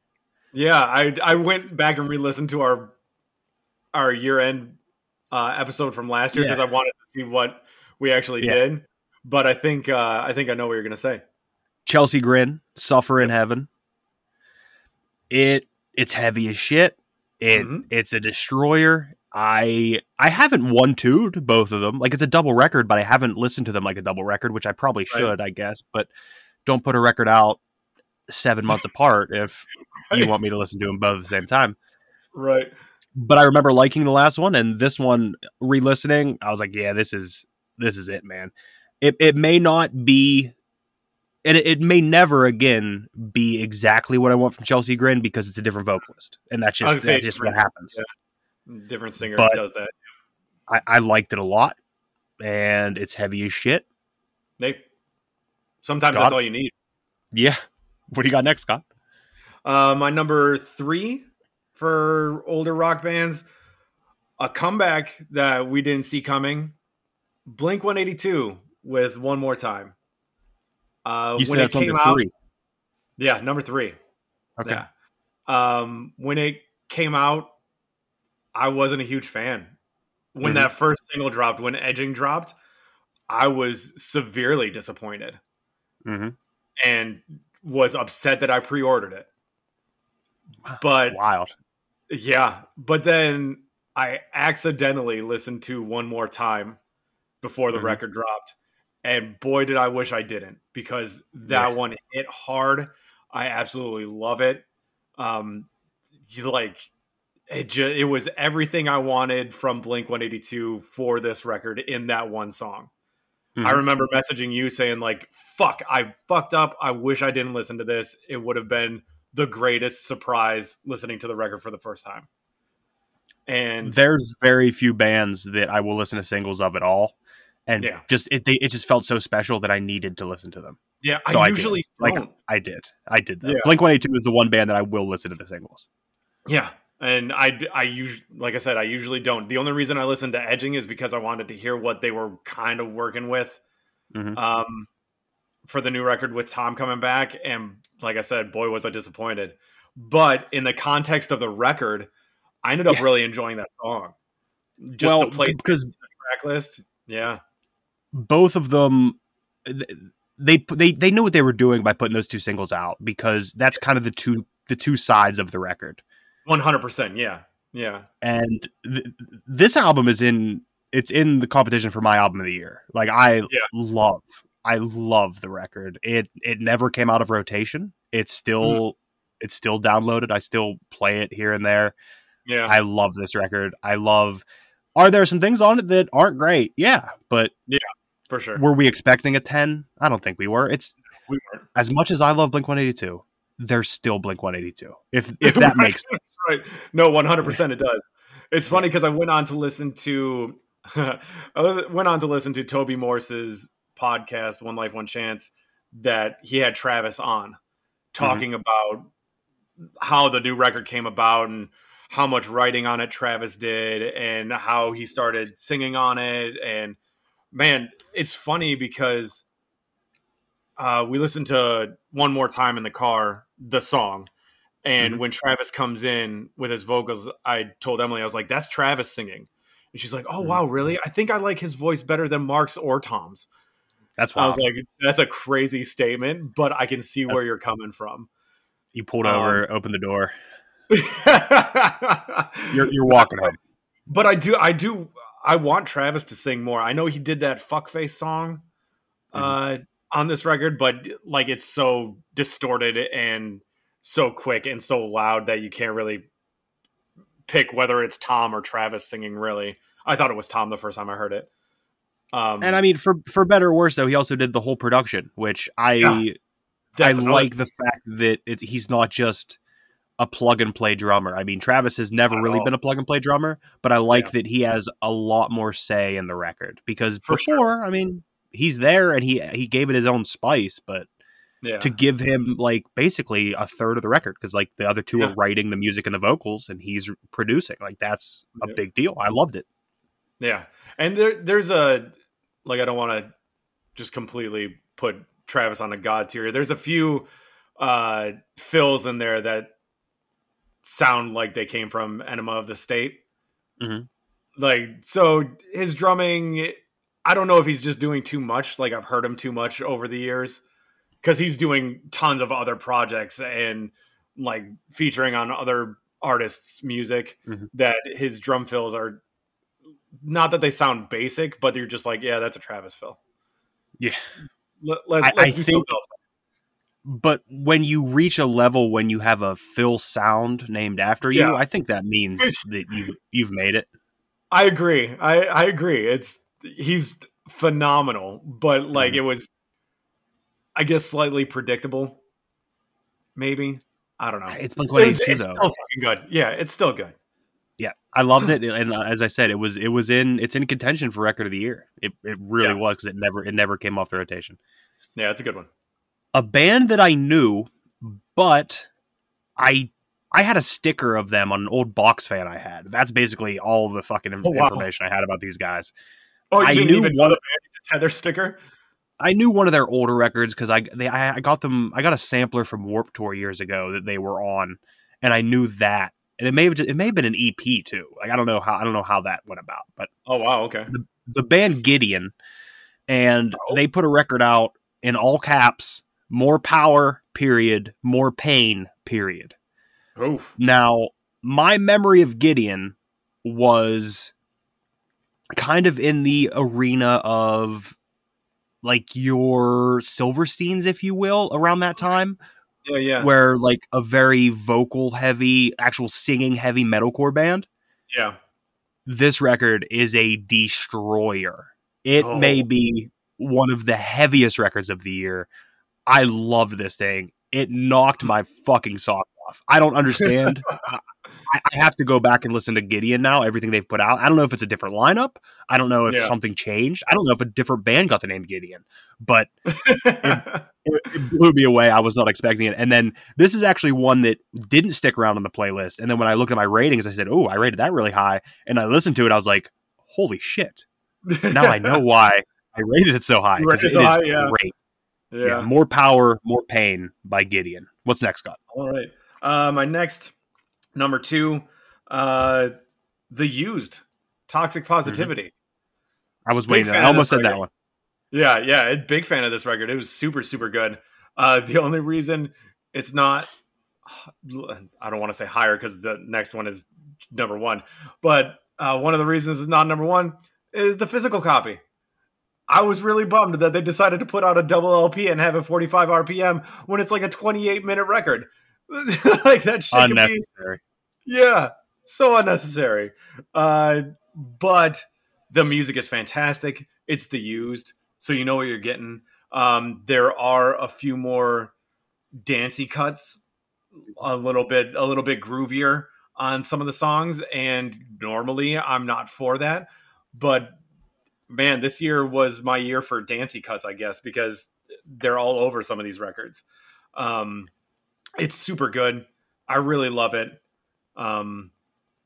Yeah, I I went back and re-listened to our our year-end uh, episode from last year Yeah. because I wanted to see what we actually Yeah. did. But I think uh, I think I know what you're gonna say. Chelsea Grin, Suffer in Heaven. It it's heavy as shit. It Mhm. it's a destroyer. I I haven't one two both of them. Like it's a double record, but I haven't listened to them like a double record, which I probably Right. should, I guess. But don't put a record out seven months apart if you want me to listen to them both at the same time. Right. But I remember liking the last one and this one re-listening, I was like, yeah, this is this is it, man. It it may not be and it, it may never again be exactly what I want from Chelsea Grin because it's a different vocalist. And that's just that's just what happens. Different singer But- does that. I, I liked it a lot and it's heavy as shit. They sometimes Got that's it. all you need. Yeah. What do you got next, Scott? Uh, my number three for older rock bands, a comeback that we didn't see coming. Blink 182 with one more time. Uh, You said when it came out, three. yeah, number three. Okay. Yeah. Um, when it came out, I wasn't a huge fan. When Mhm. that first single dropped, when Edging dropped, I was severely disappointed hmm and was upset that I pre-ordered it. But Wild. yeah, but then I accidentally listened to one more time before the Mhm. record dropped. And boy, did I wish I didn't because that Yeah. one hit hard. I absolutely love it. Um, like it. Just it was everything I wanted from Blink One Eighty Two for this record in that one song. I Mhm. remember messaging you saying like, "Fuck, I fucked up. I wish I didn't listen to this. It would have been the greatest surprise listening to the record for the first time." And There's very few bands that I will listen to singles of at all. And Yeah. just it they, it just felt so special that I needed to listen to them. yeah, So I I usually Like. I did. I did that. Yeah. Blink 182 is the one band that I will listen to the singles. Yeah, and I I usually like I said I usually don't. The only reason I listened to Edging is because I wanted to hear what they were kind of working with Mhm. um, for the new record with Tom coming back. And like I said, boy was I disappointed. But in the context of the record, I ended up Yeah. really enjoying that song. Just well, the place because track list, yeah, both of them they they they knew what they were doing by putting those two singles out because that's kind of the two the two sides of the record. One hundred percent, yeah, yeah, And th- this album is in it's in the competition for my album of the year. Like I love I love the record. It it never came out of rotation. It's still mm-hmm. it's still downloaded. I still play it here and there. yeah. I love this record. I love are there some things on it that aren't great? Yeah, but Yeah, for sure. were we expecting a 10? I don't think we were. It's We as much as I love Blink 182, there's still Blink 182. If if that makes That's right. No, one hundred percent, it does. It's funny because I went on to listen to, I went on to listen to Toby Morse's podcast, One Life, One Chance, that he had Travis on, mm-hmm. talking about how the new record came about and how much writing on it Travis did and how he started singing on it. And man, it's funny because uh, we listened to one more time in the car the song. And Mhm. when Travis comes in with his vocals, I told Emily, I was like, that's Travis singing. And she's like, oh, Mhm. wow, really? I think I like his voice better than Mark's or Tom's. that's why I was like, that's a crazy statement, but I can see That's- where you're coming from. you pulled um, over, opened the door. You're you're walking home. But I do, I do, I want Travis to sing more. I know he did that fuckface song uh, on this record, but like it's so distorted and so quick and so loud that you can't really pick whether it's Tom or Travis singing. Really, I thought it was Tom the first time I heard it. Um, And I mean, for for better or worse, though, he also did the whole production, which I Yeah, I like the fact that it, he's not just a plug and play drummer. I mean, Travis has never really all. been a plug and play drummer, but I like Yeah. that he has a lot more say in the record because For before, sure. I mean, he's there and he he gave it his own spice, but yeah. to give him like basically a third of the record because like the other two Yeah. are writing the music and the vocals and he's producing, like that's a Yeah. big deal. I loved it. Yeah, and there there's a like I don't want to just completely put Travis on a god tier. There's a few uh fills in there that sound like they came from Enema of the State. Mhm. Like so, his drumming. I don't know if he's just doing too much. Like I've heard him too much over the years because he's doing tons of other projects and like featuring on other artists' music. Mhm. That his drum fills are not that they sound basic, but you're just like, yeah, that's a Travis fill. Yeah. Let, let, I- us I do think- something else. But when you reach a level when you have a fill sound named after you, I think that means that you've you've made it. I agree. I, I agree. It's he's phenomenal, but like Mhm. it was, I guess, slightly predictable. Maybe I don't know. It's Blink One Eighty Two though. still fucking good. Yeah, it's still good. Yeah, I loved it, and as I said, it was it was in it's in contention for record of the year. It it really Yeah. was because it never it never came off the rotation. Yeah, it's a good one. A band that I knew, but I I had a sticker of them on an old box fan I had. That's basically all the fucking in- Oh, wow. information I had about these guys. Oh, you I didn't knew even know one- the just their sticker. I knew one of their older records because I they I, got them I got a sampler from Warped Tour years ago that they were on, and I knew that. And it may have ju- it may have been an EP too. Like I don't know how I don't know how that went about, but Oh wow, okay. the band Gideon, and Oh. they put a record out in all caps: "More power." Period. More pain. Period. Oof. Now, my memory of Gideon was kind of in the arena of like your Silversteins, if you will, around that time, Yeah, yeah, where like a very vocal heavy, actual singing heavy metalcore band. yeah. This record is a destroyer. It Oh. may be one of the heaviest records of the year. I love this thing. It knocked my fucking socks off. I don't understand. I, I have to go back and listen to Gideon now, everything they've put out. I don't know if it's a different lineup. I don't know if Yeah. something changed. I don't know if a different band got the name Gideon, but it, it blew me away. I was not expecting it. And then this is actually one that didn't stick around on the playlist. And then when I looked at my ratings, I said, Oh, I rated that really high. And I listened to it. I was like, Holy shit. Now I know why I rated it so high. It it is so high, yeah. great. yeah. Yeah. More power, more pain by Gideon. What's next, Scott? All right. Uh, my next number two, uh, the used toxic positivity. I was waiting. I almost said that one. Yeah, yeah, big fan of this record. It was super, super good. Uh, the only reason it's not, I don't want to say higher because the next one is number one, but uh, one of the reasons it's not number one is the physical copy. I was really bummed that they decided to put out a double LP and have a 45 RPM when it's like a 28 minute record. like that shit could be Unnecessary. yeah, so unnecessary. Uh, but the music is fantastic. It's the used, so you know what you're getting. Um, there are a few more dancey cuts, a little bit, a little bit groovier on some of the songs, and normally I'm not for that, but man, this year was my year for dancey cuts, I guess, because they're all over some of these records. Um, it's super good. I really love it. Um,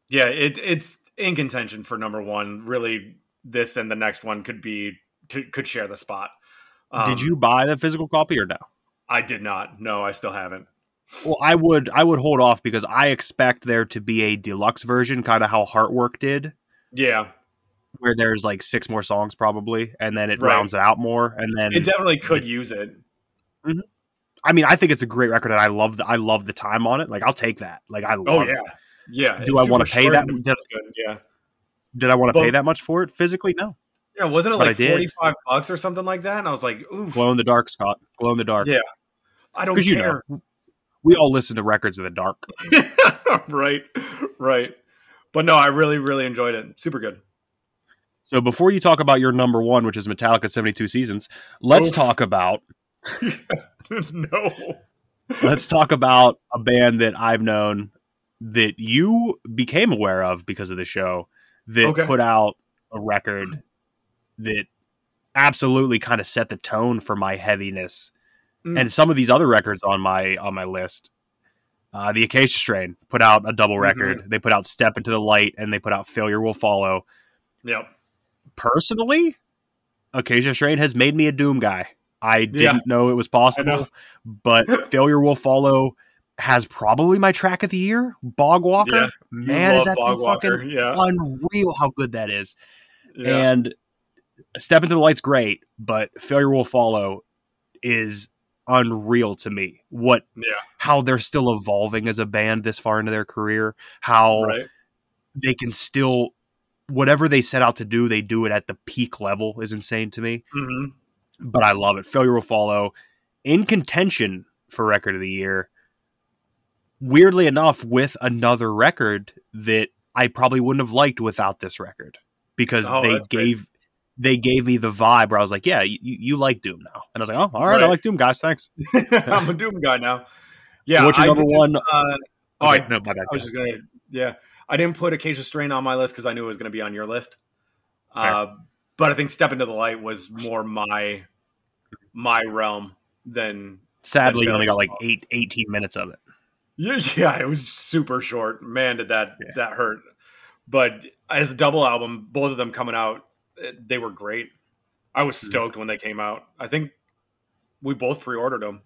yeah, it, it's in contention for number one. Really, this and the next one could be to, could share the spot. Um, Did you buy the physical copy or no? I did not. No, I still haven't. Well, I would I would hold off because I expect there to be a deluxe version, kind of how Heartwork did, Yeah, where there's like six more songs probably, and then it Right. rounds it out more, and then it definitely could use it. I mean, I think it's a great record, and I love the I love the time on it. Like, I'll take that. Like, I oh, love Oh it. yeah, yeah. Do I wanna pay that- did- good. Yeah. Did I want to pay that much for it physically? No. Yeah, wasn't it But like forty five bucks or something like that? And I was like, ooh, Glow in the dark, Scott. Glow in the dark. Yeah. I don't Because you care. know, we all listen to records in the dark. right, right. But no, I really, really enjoyed it. Super good. So before you talk about your number one, which is Metallica 72 Seasons, let's Oof. talk about no. let's talk about a band that I've known that you became aware of because of the show that Okay. put out a record that absolutely kind of set the tone for my heaviness Mm. and some of these other records on my on my list uh, the acacia strain put out a double record Mm-hmm. they put out step into the light and they put out failure will follow Yep. personally acacia strain has made me a doom guy i didn't Yeah. know it was possible but failure will follow has probably my track of the year bog walker Yeah. man is that Walker. fucking Yeah. unreal how good that is yeah. and step into the light's great but failure will follow is unreal to me what Yeah. how they're still evolving as a band this far into their career how right. they can still whatever they set out to do they do it at the peak level is insane to me hmm but i love it failure will follow in contention for record of the year weirdly enough with another record that i probably wouldn't have liked without this record because Oh, they that's great. gave they gave me the vibe where i was like yeah you, you like doom now and i was like oh all right, i like doom guys thanks I'm a Doom guy now. Yeah. what's your I number one Uh, oh, Okay, I, no my bad I was just gonna. Yeah, I didn't put Acacia Strain on my list because I knew it was gonna be on your list. Uh, but I think Step into the Light was more my my realm than sadly you only got like Follow. eight, 18 minutes of it Yeah, yeah, it was super short. Man, did that Yeah. that hurt. But as a double album, both of them coming out, eh, they were great. I was Mhm. stoked when they came out. I think we both pre-ordered them.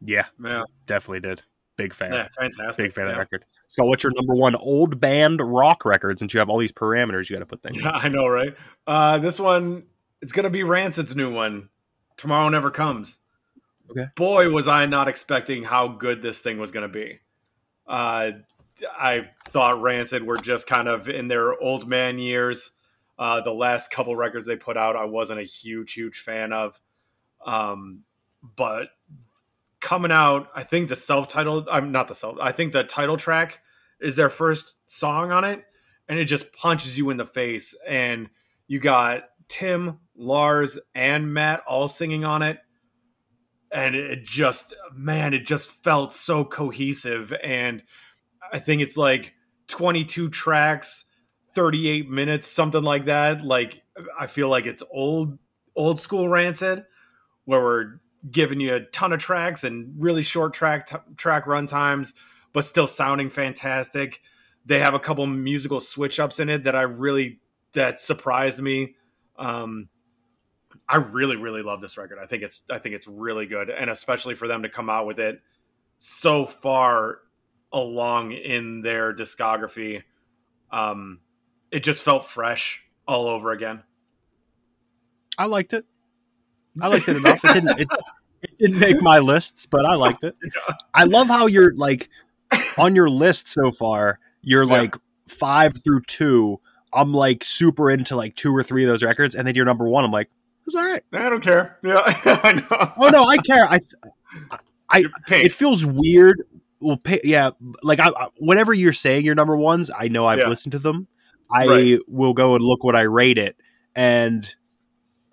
yeah Yeah, definitely did big fan yeah fantastic. Big fan of yeah. that record. So, what's your number one old band rock record? Since you have all these parameters, you got to put things. Yeah, I know, right? Uh, this one, it's gonna be Rancid's new one. Tomorrow never comes. Okay. Boy, was I not expecting how good this thing was gonna be. Uh, I thought Rancid were just kind of in their old man years. Uh, the last couple records they put out, I wasn't a huge, huge fan of. Um, but coming out, I think the self-titled, I'm not the self, I think the title track is their first song on it, and it just punches you in the face. And you got Tim, Lars, and Matt all singing on it. And it just, man, it just felt so cohesive. And I think it's like 22 tracks, 38 minutes, something like that. Like, I feel like it's old, old school Rancid, where we're giving you a ton of tracks and really short track track run times, but still sounding fantastic. They have a couple musical switch ups in it that I really that surprised me. Um, I really, really love this record. I think it's I think it's really good, and especially for them to come out with it so far along in their discography, um, it just felt fresh all over again. I liked it. I liked it enough. It didn't. It didn't make my lists, but I liked it. I love how you're like on your list so far. You're Yeah. like five through two. I'm like super into like two or three of those records, and then you're number one. I'm like, it's all right. I don't care. Yeah, I know. Oh no, I care. I I- it feels weird. Well, pay, yeah, like I, I, whatever you're saying, your number ones. I know I've Yeah. listened to them. I Right. will go and look what I rate it, and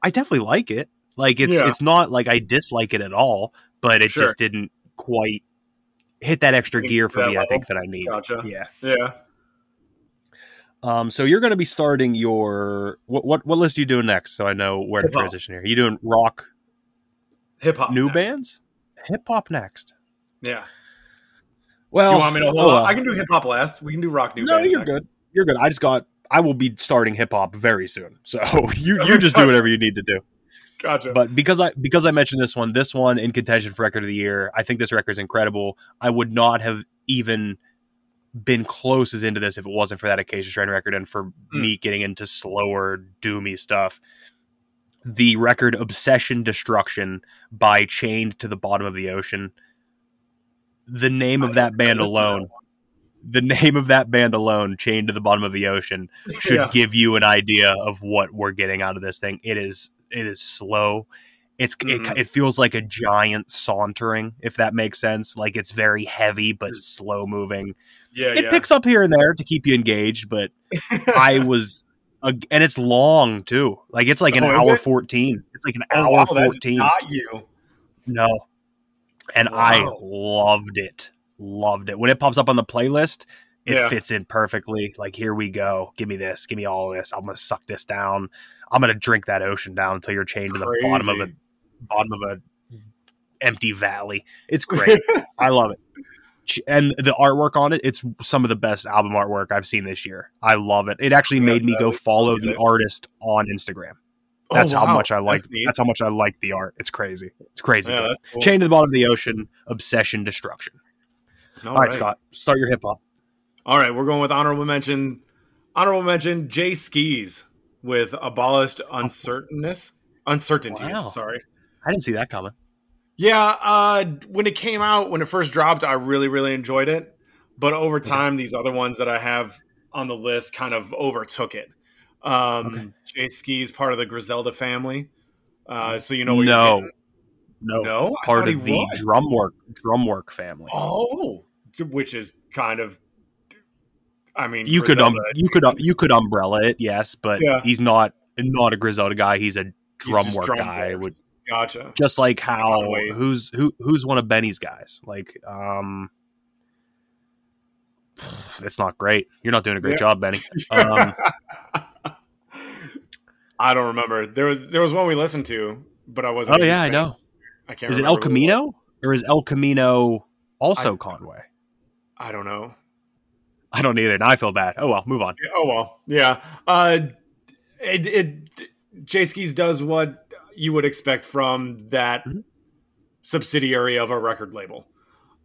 I definitely like it. Like it's Yeah. it's not like I dislike it at all, but it Sure. just didn't quite hit that extra gear for that me. I think that I need. Gotcha. Yeah. yeah. Um. So you're going to be starting your what what what list are you doing next? So I know where to Hip-hop. transition here. You doing rock Hip hop. new next. bands, hip hop next. Yeah. Well, you want me to hold oh, on? well. I can do hip hop last. We can do rock new. no, you're next. good. You're good. I just got. I will be starting hip hop very soon. So you you just do whatever you need to do. Gotcha. But because I because I mentioned this one, this one in contention for record of the year, I think this record is incredible. I would not have even been close as into this if it wasn't for that Acacia Strain record and for Mm. me getting into slower, doomy stuff. The record Obsession Destruction by Chained to the Bottom of the Ocean. The name of that band alone the name of that band alone, Chained to the Bottom of the Ocean, should Yeah. give you an idea of what we're getting out of this thing. It is it is slow. It's Mhm. it, it feels like a giant sauntering, if that makes sense. Like it's very heavy but slow moving. Yeah, It yeah. picks up here and there to keep you engaged, but I was, uh, and it's long too. Like it's like an Oh, is hour it? fourteen. It's like an Oh, hour wow, fourteen. Not you. No. And I loved it. Loved it. When it pops up on the playlist, it Yeah. fits in perfectly. Like, here we go. Give me this. Give me all of this. I'm gonna suck this down. I'm gonna drink that ocean down until you're chained to the bottom of a bottom of a empty valley. It's great. I love it. And the artwork on it, it's some of the best album artwork I've seen this year. I love it. It actually Yeah, made me go follow the artist on Instagram. Oh, That's how much I like. That's. That's how much I like the art. It's crazy. It's crazy. Yeah, cool. Chain to the bottom of the ocean, obsession, destruction. All All right, right. Scott, start your hip hop. All right, we're going with honorable mention. Honorable mention: Jae Skeese with abolished uncertainness. Uncertainties. Wow. Sorry. I didn't see that coming. Yeah, uh, when it came out, when it first dropped, I really, really enjoyed it. But over time, these other ones that I have on the list kind of overtook it. Um, Okay. Jae Skeese's part of the Griselda family, uh, so you know what No. you're. No, No, part of the was. Drumwork drum work family. Oh, which is kind of. I mean, you could um, you could um, you could umbrella it, yes, but Yeah. he's not not a Griselda guy. He's a drum just work drum guy. Would Gotcha. just like how lot of ways. who's who who's one of Benny's guys? Like um, it's not great. You're not doing a great Yeah. job, Benny. Um, I don't remember. There was there was one we listened to, but I wasn't. oh yeah, I know. I can't. Is it El remember who was. Camino or is El Camino also I- Conway? I don't know. I don't either. Now I feel bad. Oh well, move on. Oh well, yeah. Uh, it, it Jae Skeese does what you would expect from that Mhm. subsidiary of a record label.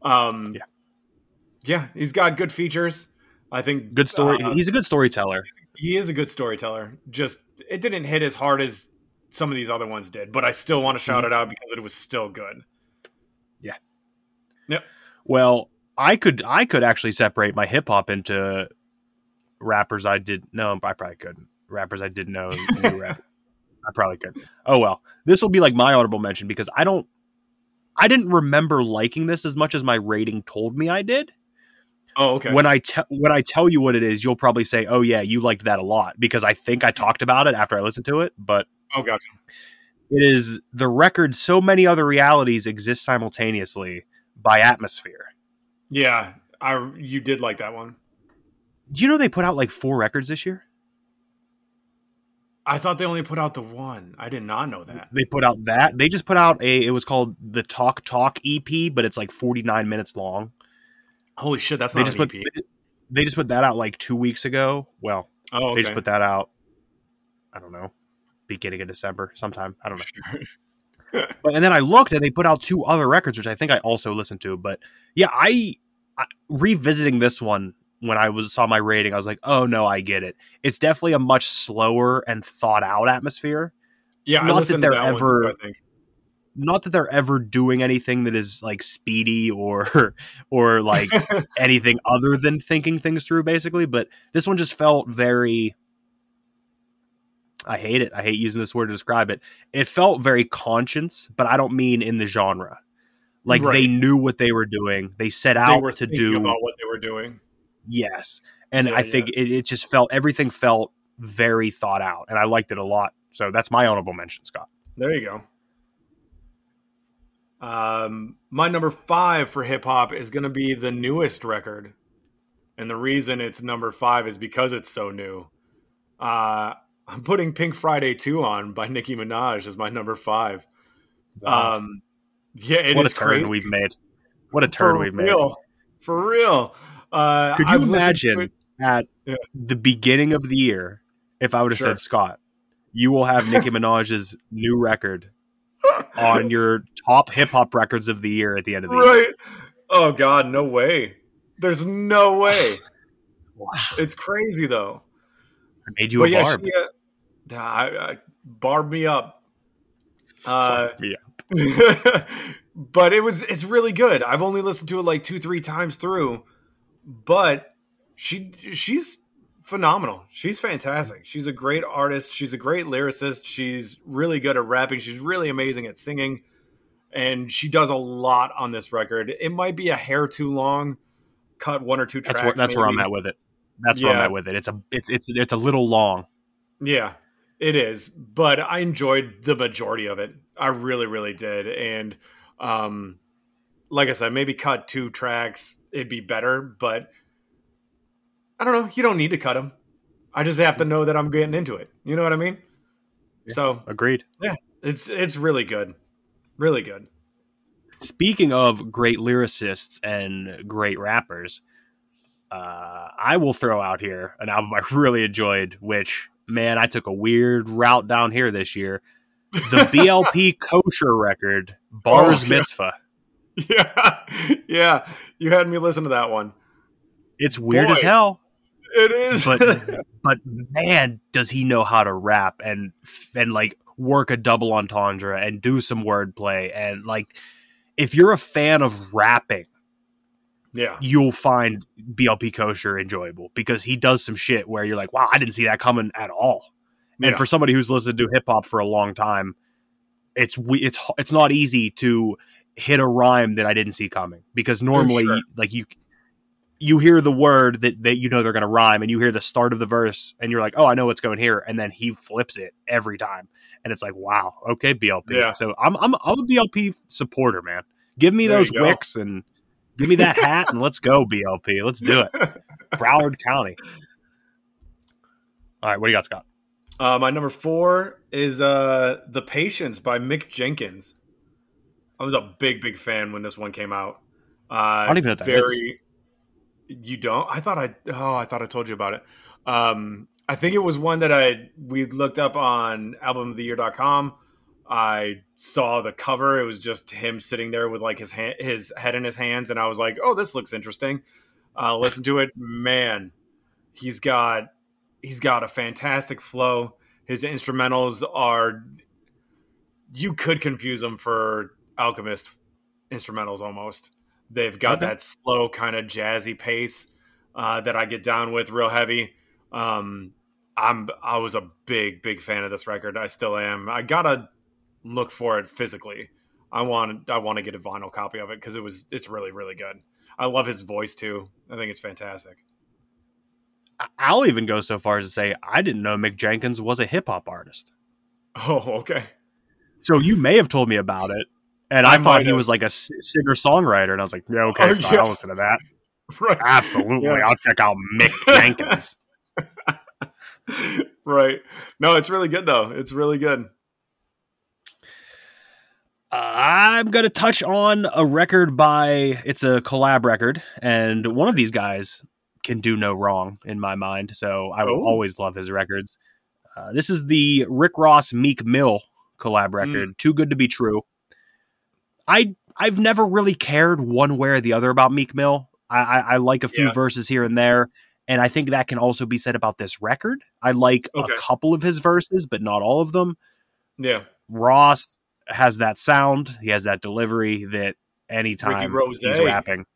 Um, Yeah. yeah, he's got good features. I think Good story. uh, He's a good storyteller. he is a good storyteller. Just it didn't hit as hard as some of these other ones did, but I still want to shout Mm-hmm. it out because it was still good. Yeah. Yep. Well, I could I could actually separate my hip hop into rappers I did no, I probably couldn't. Rappers I didn't know rap. I probably could. Oh well. This will be like my audible mention because I don't I didn't remember liking this as much as my rating told me I did. Oh, okay. When I tell when I tell you what it is, you'll probably say, "Oh yeah, you liked that a lot," because I think I talked about it after I listened to it. But oh, gotcha. it is the record "So Many Other Realities Exist Simultaneously" by Atmosphere. Yeah, I you did like that one. Do you know they put out like four records this year? I thought they only put out the one. I did not know that. They put out that. They just put out a. It was called the Talk Talk EP, but it's like forty nine minutes long. Holy shit, that's They not just an put. EP. They just put that out like two weeks ago. Well, oh, okay. they just put that out. I don't know, beginning of December, sometime. I don't know. But and then I looked and they put out two other records, which I think I also listened to. But yeah, I, I revisiting this one when I was saw my rating, I was like, oh no, I get it. It's definitely a much slower and thought out atmosphere. yeah, I not that they're that ever- too, I think. Not that they're ever doing anything that is like speedy or or like anything other than thinking things through, basically. But this one just felt very. I hate it. I hate using this word to describe it. It felt very conscious, but I don't mean in the genre. Like they knew what they were doing. They set they out were to do about what they were doing. yes, and Yeah, I think it, it just felt everything felt very thought out, and I liked it a lot. So that's my honorable mention, Scott. There you go. Um, my number five for hip hop is going to be the newest record, and the reason it's number five is because it's so new. Uh, I'm putting Pink Friday two on by Nicki Minaj as my number five. Um, yeah, it is what a turn crazy. we've made. What a turn for we've made. real. For real. Uh, Could you I've imagine it- at Yeah. the beginning of the year if I would have Sure. said, Scott, you will have Nicki Minaj's new record on your top hip hop records of the year at the end of the year? Right. Oh God, no way. There's no way. Wow. It's crazy though. I made you but a yeah, barb. she, uh, I, I, barb me up. Uh, Yeah. but it was it's really good. I've only listened to it like two three times through, but she she's phenomenal. She's fantastic. She's a great artist. She's a great lyricist. She's really good at rapping. She's really amazing at singing, and she does a lot on this record. It might be a hair too long. Cut one or two tracks. That's where that's where I'm at with it. That's where I'm at with it. It's a it's it's it's a little long. Yeah, it is. But I enjoyed the majority of it. I really, really did. And um, like I said, maybe cut two tracks, it'd be better. But I don't know. You don't need to cut them. I just have to know that I'm getting into it. You know what I mean? So Agreed. Yeah, it's it's really good, really good. Speaking of great lyricists and great rappers, uh, I will throw out here an album I really enjoyed, which man, I took a weird route down here this year. The BLP kosher record, Bars Oh, yeah. Mitzvah. Yeah, yeah. You had me listen to that one. It's weird Boy. as hell, It is. but but man, does he know how to rap and and like work a double entendre and do some wordplay and like if you're a fan of rapping yeah, you'll find BLP Kosher enjoyable because he does some shit where you're like, wow, I didn't see that coming at all. And Yeah. for somebody who's listened to hip hop for a long time, it's it's it's not easy to hit a rhyme that I didn't see coming because normally sure. like you you hear the word that that you know they're going to rhyme and you hear the start of the verse and you're like, "Oh, I know what's going here." And then he flips it every time. And it's like, "Wow, okay, BLP." Yeah. So I'm I'm I'm a BLP supporter, man. Give me There those wicks and give me that hat and let's go BLP. Let's do it. Broward County. All right, what do you got, Scott? Uh, my number four is uh, The Patience by Mick Jenkins. I was a big, big fan when this one came out. Uh, I don't even know that very, You don't? I thought I. Oh, I thought I told you about it. Um, I think it was one that I we looked up on albumoftheyear.com. I saw the cover. It was just him sitting there with like his hand, his head in his hands, and I was like, "Oh, this looks interesting." Uh, listen to it, man. He's got he's got a fantastic flow. His instrumentals are you could confuse them for Alchemist instrumentals almost. They've got Okay. that slow kind of jazzy pace uh, that I get down with real heavy. Um, I'm I was a big big fan of this record. I still am. I gotta look for it physically. I want I want to get a vinyl copy of it because it was it's really really good. I love his voice too. I think it's fantastic. I'll even go so far as to say I didn't know Mick Jenkins was a hip hop artist. Oh, okay. So you may have told me about it, and I I, thought he have. was like a singer songwriter, and I was like, yeah, okay, Oh, Scott, yeah. I'll listen to that. Right. Absolutely, Yeah. I'll check out Mick Jenkins. right. No, it's really good though. It's really good. I'm going to touch on a record by it's a collab record, and one of these guys can do no wrong in my mind. So I will Oh. always love his records. Uh, this is the Rick Ross Meek Mill collab record, "Too Good to Be True." I I've never really cared one way or the other about Meek Mill. I, I, I like a few Yeah. verses here and there, and I think that can also be said about this record. I like Okay. a couple of his verses, but not all of them. Yeah. Ross has that sound. He has that delivery that anytime he's rapping,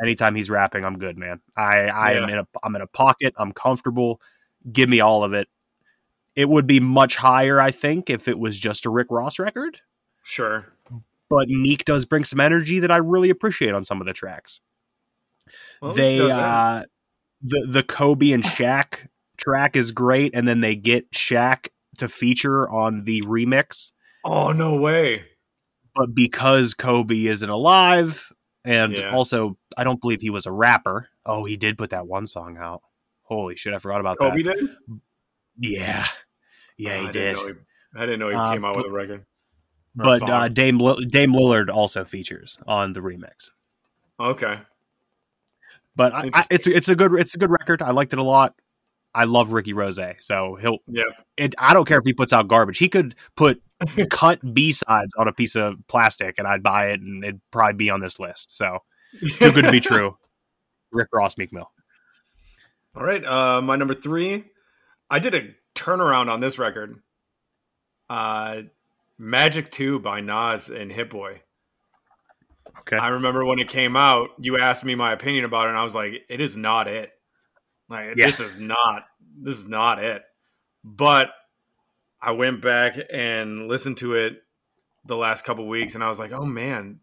anytime he's rapping, I'm good, man. I, I am in a I'm in a pocket. I'm comfortable. Give me all of it. It would be much higher, I think, if it was just a Rick Ross record. Sure. But Meek does bring some energy that I really appreciate on some of the tracks. Well, they uh the the Kobe and Shaq track is great, and then they get Shaq to feature on the remix. Oh no way. but because Kobe isn't alive, and Yeah. also I don't believe he was a rapper. Oh, he did put that one song out. Holy shit, I forgot about Kobe that. did? Yeah, yeah, Oh, he I did. Didn't he, I didn't know he Uh, came out but- with a record. or a But song. uh, Dame Dame Lillard also features on the remix. okay. But I, I, it's it's a good it's a good record. I liked it a lot. I love Ricky Rose, so he'll. Yeah. It, I don't care if he puts out garbage. He could put cut B sides on a piece of plastic, and I'd buy it, and it'd probably be on this list. So too good to be true. Rick Ross, Meek Mill. All right. Uh, my number three. I did a turnaround on this record. Uh, Magic Two by Nas and Hit Boy. Okay. I remember when it came out, you asked me my opinion about it, and I was like, it is not it. Like Yeah. this is not this is not it. But I went back and listened to it the last couple weeks, and I was like, oh man,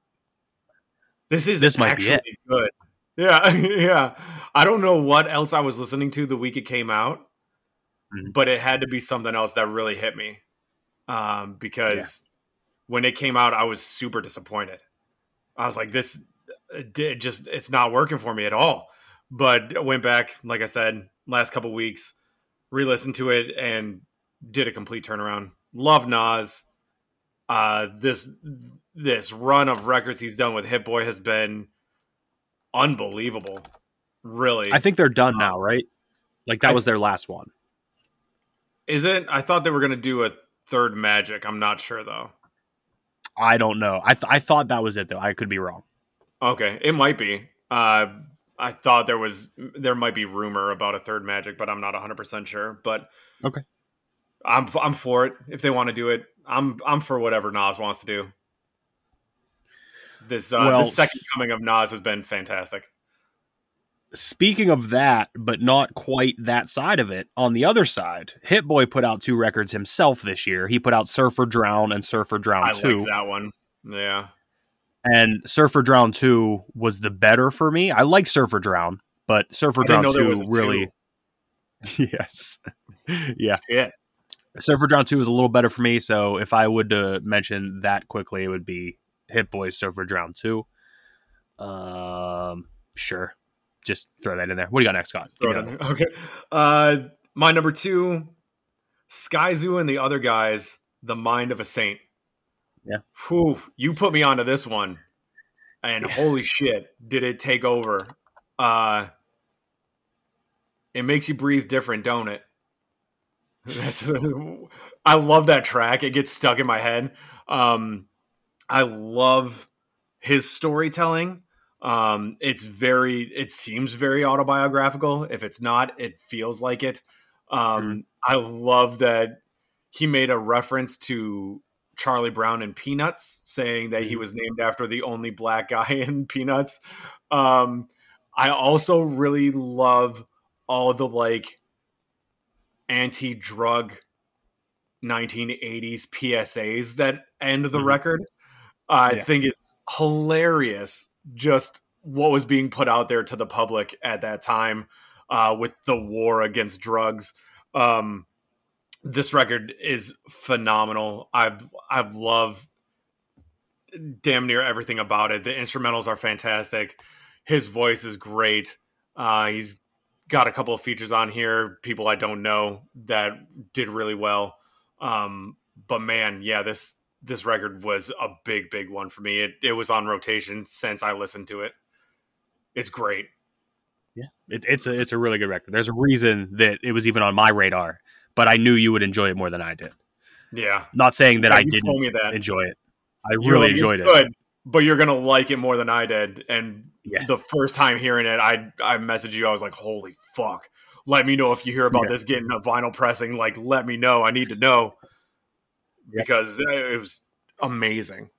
this is This might be actually it. good. Yeah, yeah. I don't know what else I was listening to the week it came out, Mhm. but it had to be something else that really hit me. Um, because when it came out, I was super disappointed. I was like, this it did just it's not working for me at all. But I went back, like I said, last couple weeks, re-listened to it and did a complete turnaround. Love Nas. Uh this this run of records he's done with Hit Boy has been unbelievable. Really. I think they're done now, right? Like that I- was their last one. Is it? I thought they were gonna do a third magic. I'm not sure though. I don't know. I th- I thought that was it though. I could be wrong. Okay, it might be. Uh, I thought there was there might be rumor about a third magic, but I'm not 100 percent sure. But Okay. I'm I'm for it if they want to do it. I'm I'm for whatever Nas wants to do. This uh, Well, the second coming of Nas has been fantastic. Speaking of that, but not quite that side of it, on the other side, Hit Boy put out two records himself this year. He put out Surf or Drown and Surf or Drown I 2. like that one. Yeah, And Surf or Drown 2 was the better for me. I like Surf or Drown, but Surf or Drown know there was 2 really. yes. yeah. shit. Surf or Drown 2 is a little better for me. So if I would to mention that quickly, it would be Hit Boy Surf or Drown 2. Um, sure. Just throw that in there. What do you got next, Scott? Throw it in there. Okay. Uh, my number two, Sky Zoo and the other guys, The Mind of a Saint. Yeah. Whew, you put me onto this one. And holy shit, did it take over. Uh it makes you breathe different, don't it? That's I love that track. It gets stuck in my head. Um I love his storytelling. Um, it's very, it seems very autobiographical. If it's not, it feels like it. Um, I love that he made a reference to Charlie Brown and Peanuts, saying that he was named after the only black guy in Peanuts. Um, I also really love all the like anti-drug 1980s PSAs that end the Mhm. record. I Yeah. think it's hilarious just what was being put out there to the public at that time uh, with the war against drugs. Um, this record is phenomenal. I've I've loved damn near everything about it. The instrumentals are fantastic. His voice is great. Uh, he's got a couple of features on here, people I don't know that did really well. Um, but man, yeah, this this record was a big, big one for me. It it was on rotation since I listened to it. It's great. Yeah, it, it's a it's a really good record. There's a reason that it was even on my radar, but I knew you would enjoy it more than I did. Yeah, Not saying that Yeah, I didn't that. enjoy it. I really enjoyed it. Good, but you're gonna like it more than I did. And Yeah. the first time hearing it, I I messaged you. I was like, "Holy fuck!" Let me know if you hear about Yeah. this getting a vinyl pressing. Like, let me know. I need to know because uh, it was amazing.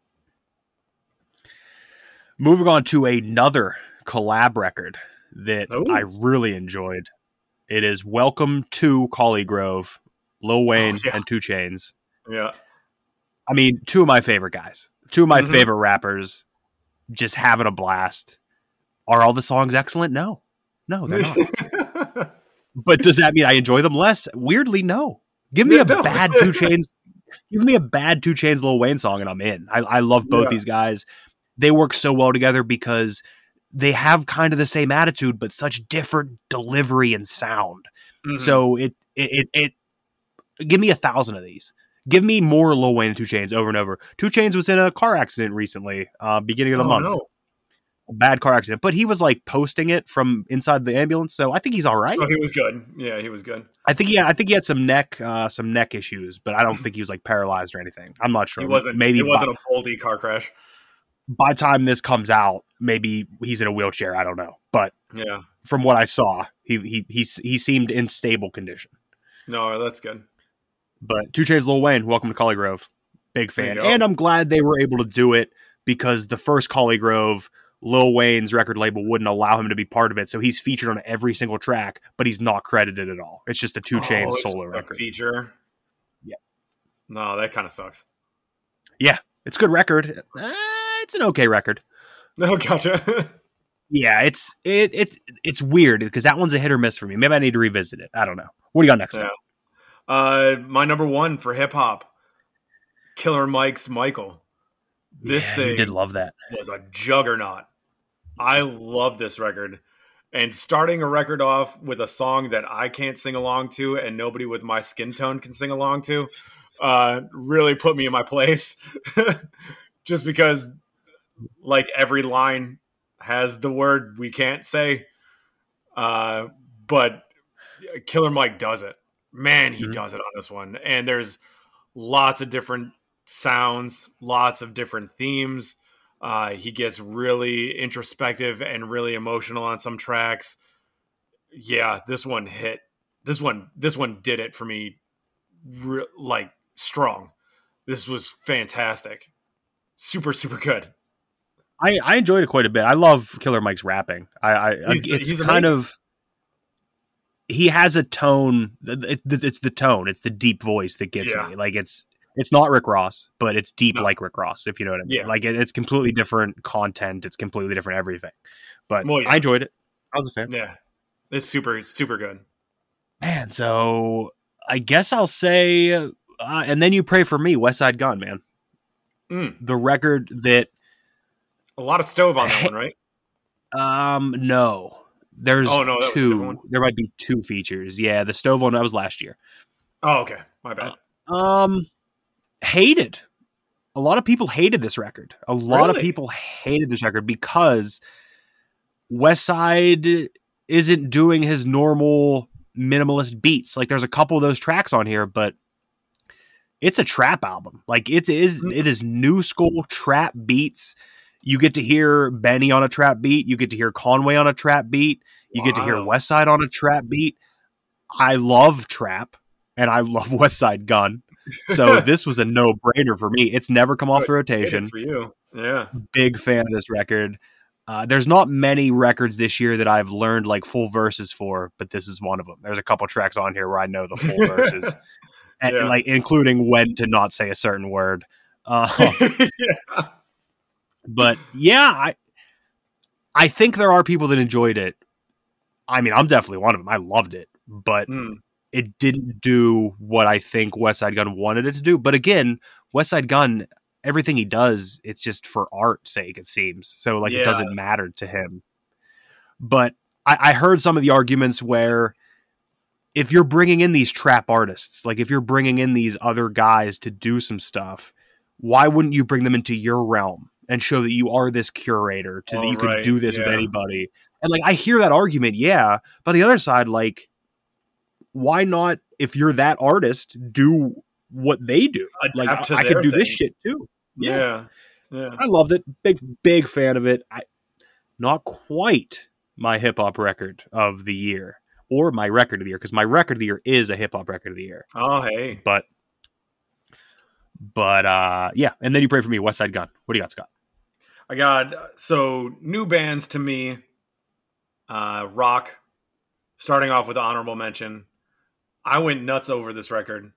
Moving on to another collab record that Ooh. I really enjoyed. It is Welcome to Collegrove, Lil oh, Wayne Oh, yeah. and 2 Chainz. Yeah, I mean, two of my favorite guys, two of my Mhm. favorite rappers, just having a blast. Are all the songs excellent? No, no, they're not. but does that mean I enjoy them less? Weirdly, no. Give me Yeah, a no. bad 2 Chainz. Give me a bad 2 Chainz Lil Wayne song, and I'm in. I, I love both Yeah. these guys. They work so well together because they have kind of the same attitude, but such different delivery and sound. Mhm. So it, it it it give me a thousand of these. Give me more Lil Wayne and 2 Chainz over and over. 2 Chainz was in a car accident recently, uh, beginning of the Oh, month. no. Bad car accident, but he was like posting it from inside the ambulance, so I think he's all right. Oh, he was good. Yeah, he was good. I think yeah, I think he had some neck uh, some neck issues, but I don't think he was like paralyzed or anything. I'm not sure. He wasn't. maybe It wasn't by, a boldy car crash. by time this comes out, maybe he's in a wheelchair. I don't know, but Yeah. from what I saw, he he he he seemed in stable condition. No, that's good. But 2 Chainz, Lil Wayne, welcome to Collegrove. Big fan, and I'm glad they were able to do it because the first Collegrove, Lil Wayne's record label wouldn't allow him to be part of it. So he's featured on every single track, but he's not credited at all. It's just a two chain Oh, solo record. feature. Yeah. No, that kind of sucks. Yeah. It's a good record. Uh, it's an okay record. No, gotcha. Yeah, it's it it it's weird because that one's a hit or miss for me. Maybe I need to revisit it. I don't know. What do you got next? Yeah. Uh, my number one for hip hop, Killer Mike's Michael. This Yeah, thing did love that. was a juggernaut. I love this record. And starting a record off with a song that I can't sing along to and nobody with my skin tone can sing along to uh, really put me in my place. Just because, like, every line has the word we can't say. Uh, but Killer Mike does it. Man, he Mhm. does it on this one. And there's lots of different sounds, lots of different themes. Uh, he gets really introspective and really emotional on some tracks. Yeah, this one hit. This one, this one did it for me, re- like strong. This was fantastic, super, super good. I, I enjoyed it quite a bit. I love Killer Mike's rapping. I, I He's- it's he's kind amazing. of he has a tone. it- It's the tone. It's the deep voice that gets Yeah. me. Like it's it's not Rick Ross, but it's deep No. like Rick Ross. If you know what I mean. Yeah. Like it, it's completely different content. It's completely different everything. But Well, yeah. I enjoyed it. I was a fan. Yeah, it's super, it's super good. Man, so I guess I'll say, uh, and then you pray for me, Westside Gunn, man. Mm. The record that A lot of stove on that one, right? Um, no. There's Oh, no, that was a different two. There might be two features. Yeah, the stove one that was last year. Oh, okay, my bad. Um, hated. A lot of people hated this record. A lot of people hated this record because Westside isn't doing his normal minimalist beats. Like, there's a couple of those tracks on here, but it's a trap album. Like, it is. Mhm. It is new school trap beats. You get to hear Benny on a trap beat. You get to hear Conway on a trap beat. You get to hear Westside on a trap beat. I love trap and I love Westside Gunn. So this was a no brainer for me. It's never come off the rotation. for you. Yeah, Big fan of this record. Uh, there's not many records this year that I've learned like full verses for, but this is one of them. There's a couple tracks on here where I know the full verses, and, Yeah. like including when to not say a certain word. Uh, yeah. But yeah, I I think there are people that enjoyed it. I mean, I'm definitely one of them. I loved it, but Mm. it didn't do what I think Westside Gunn wanted it to do. But again, Westside Gunn, everything he does, it's just for art's sake, it seems. So like Yeah. it doesn't matter to him. But I, I heard some of the arguments where if you're bringing in these trap artists, like if you're bringing in these other guys to do some stuff, why wouldn't you bring them into your realm and show that you are this curator to that you can do this with anybody? And like I hear that argument, yeah, but on the other side, like why not if you're that artist do what they do? Like Adapt to I, I could do this shit too. yeah, yeah. I loved it. Big big fan of it. I not quite my hip hop record of the year or my record of the year because my record of the year is a hip hop record of the year. Oh, hey. But but uh yeah, and then you pray for me, Westside Gunn. What do you got, Scott? I got so new bands to me. Uh, rock, starting off with honorable mention. I went nuts over this record.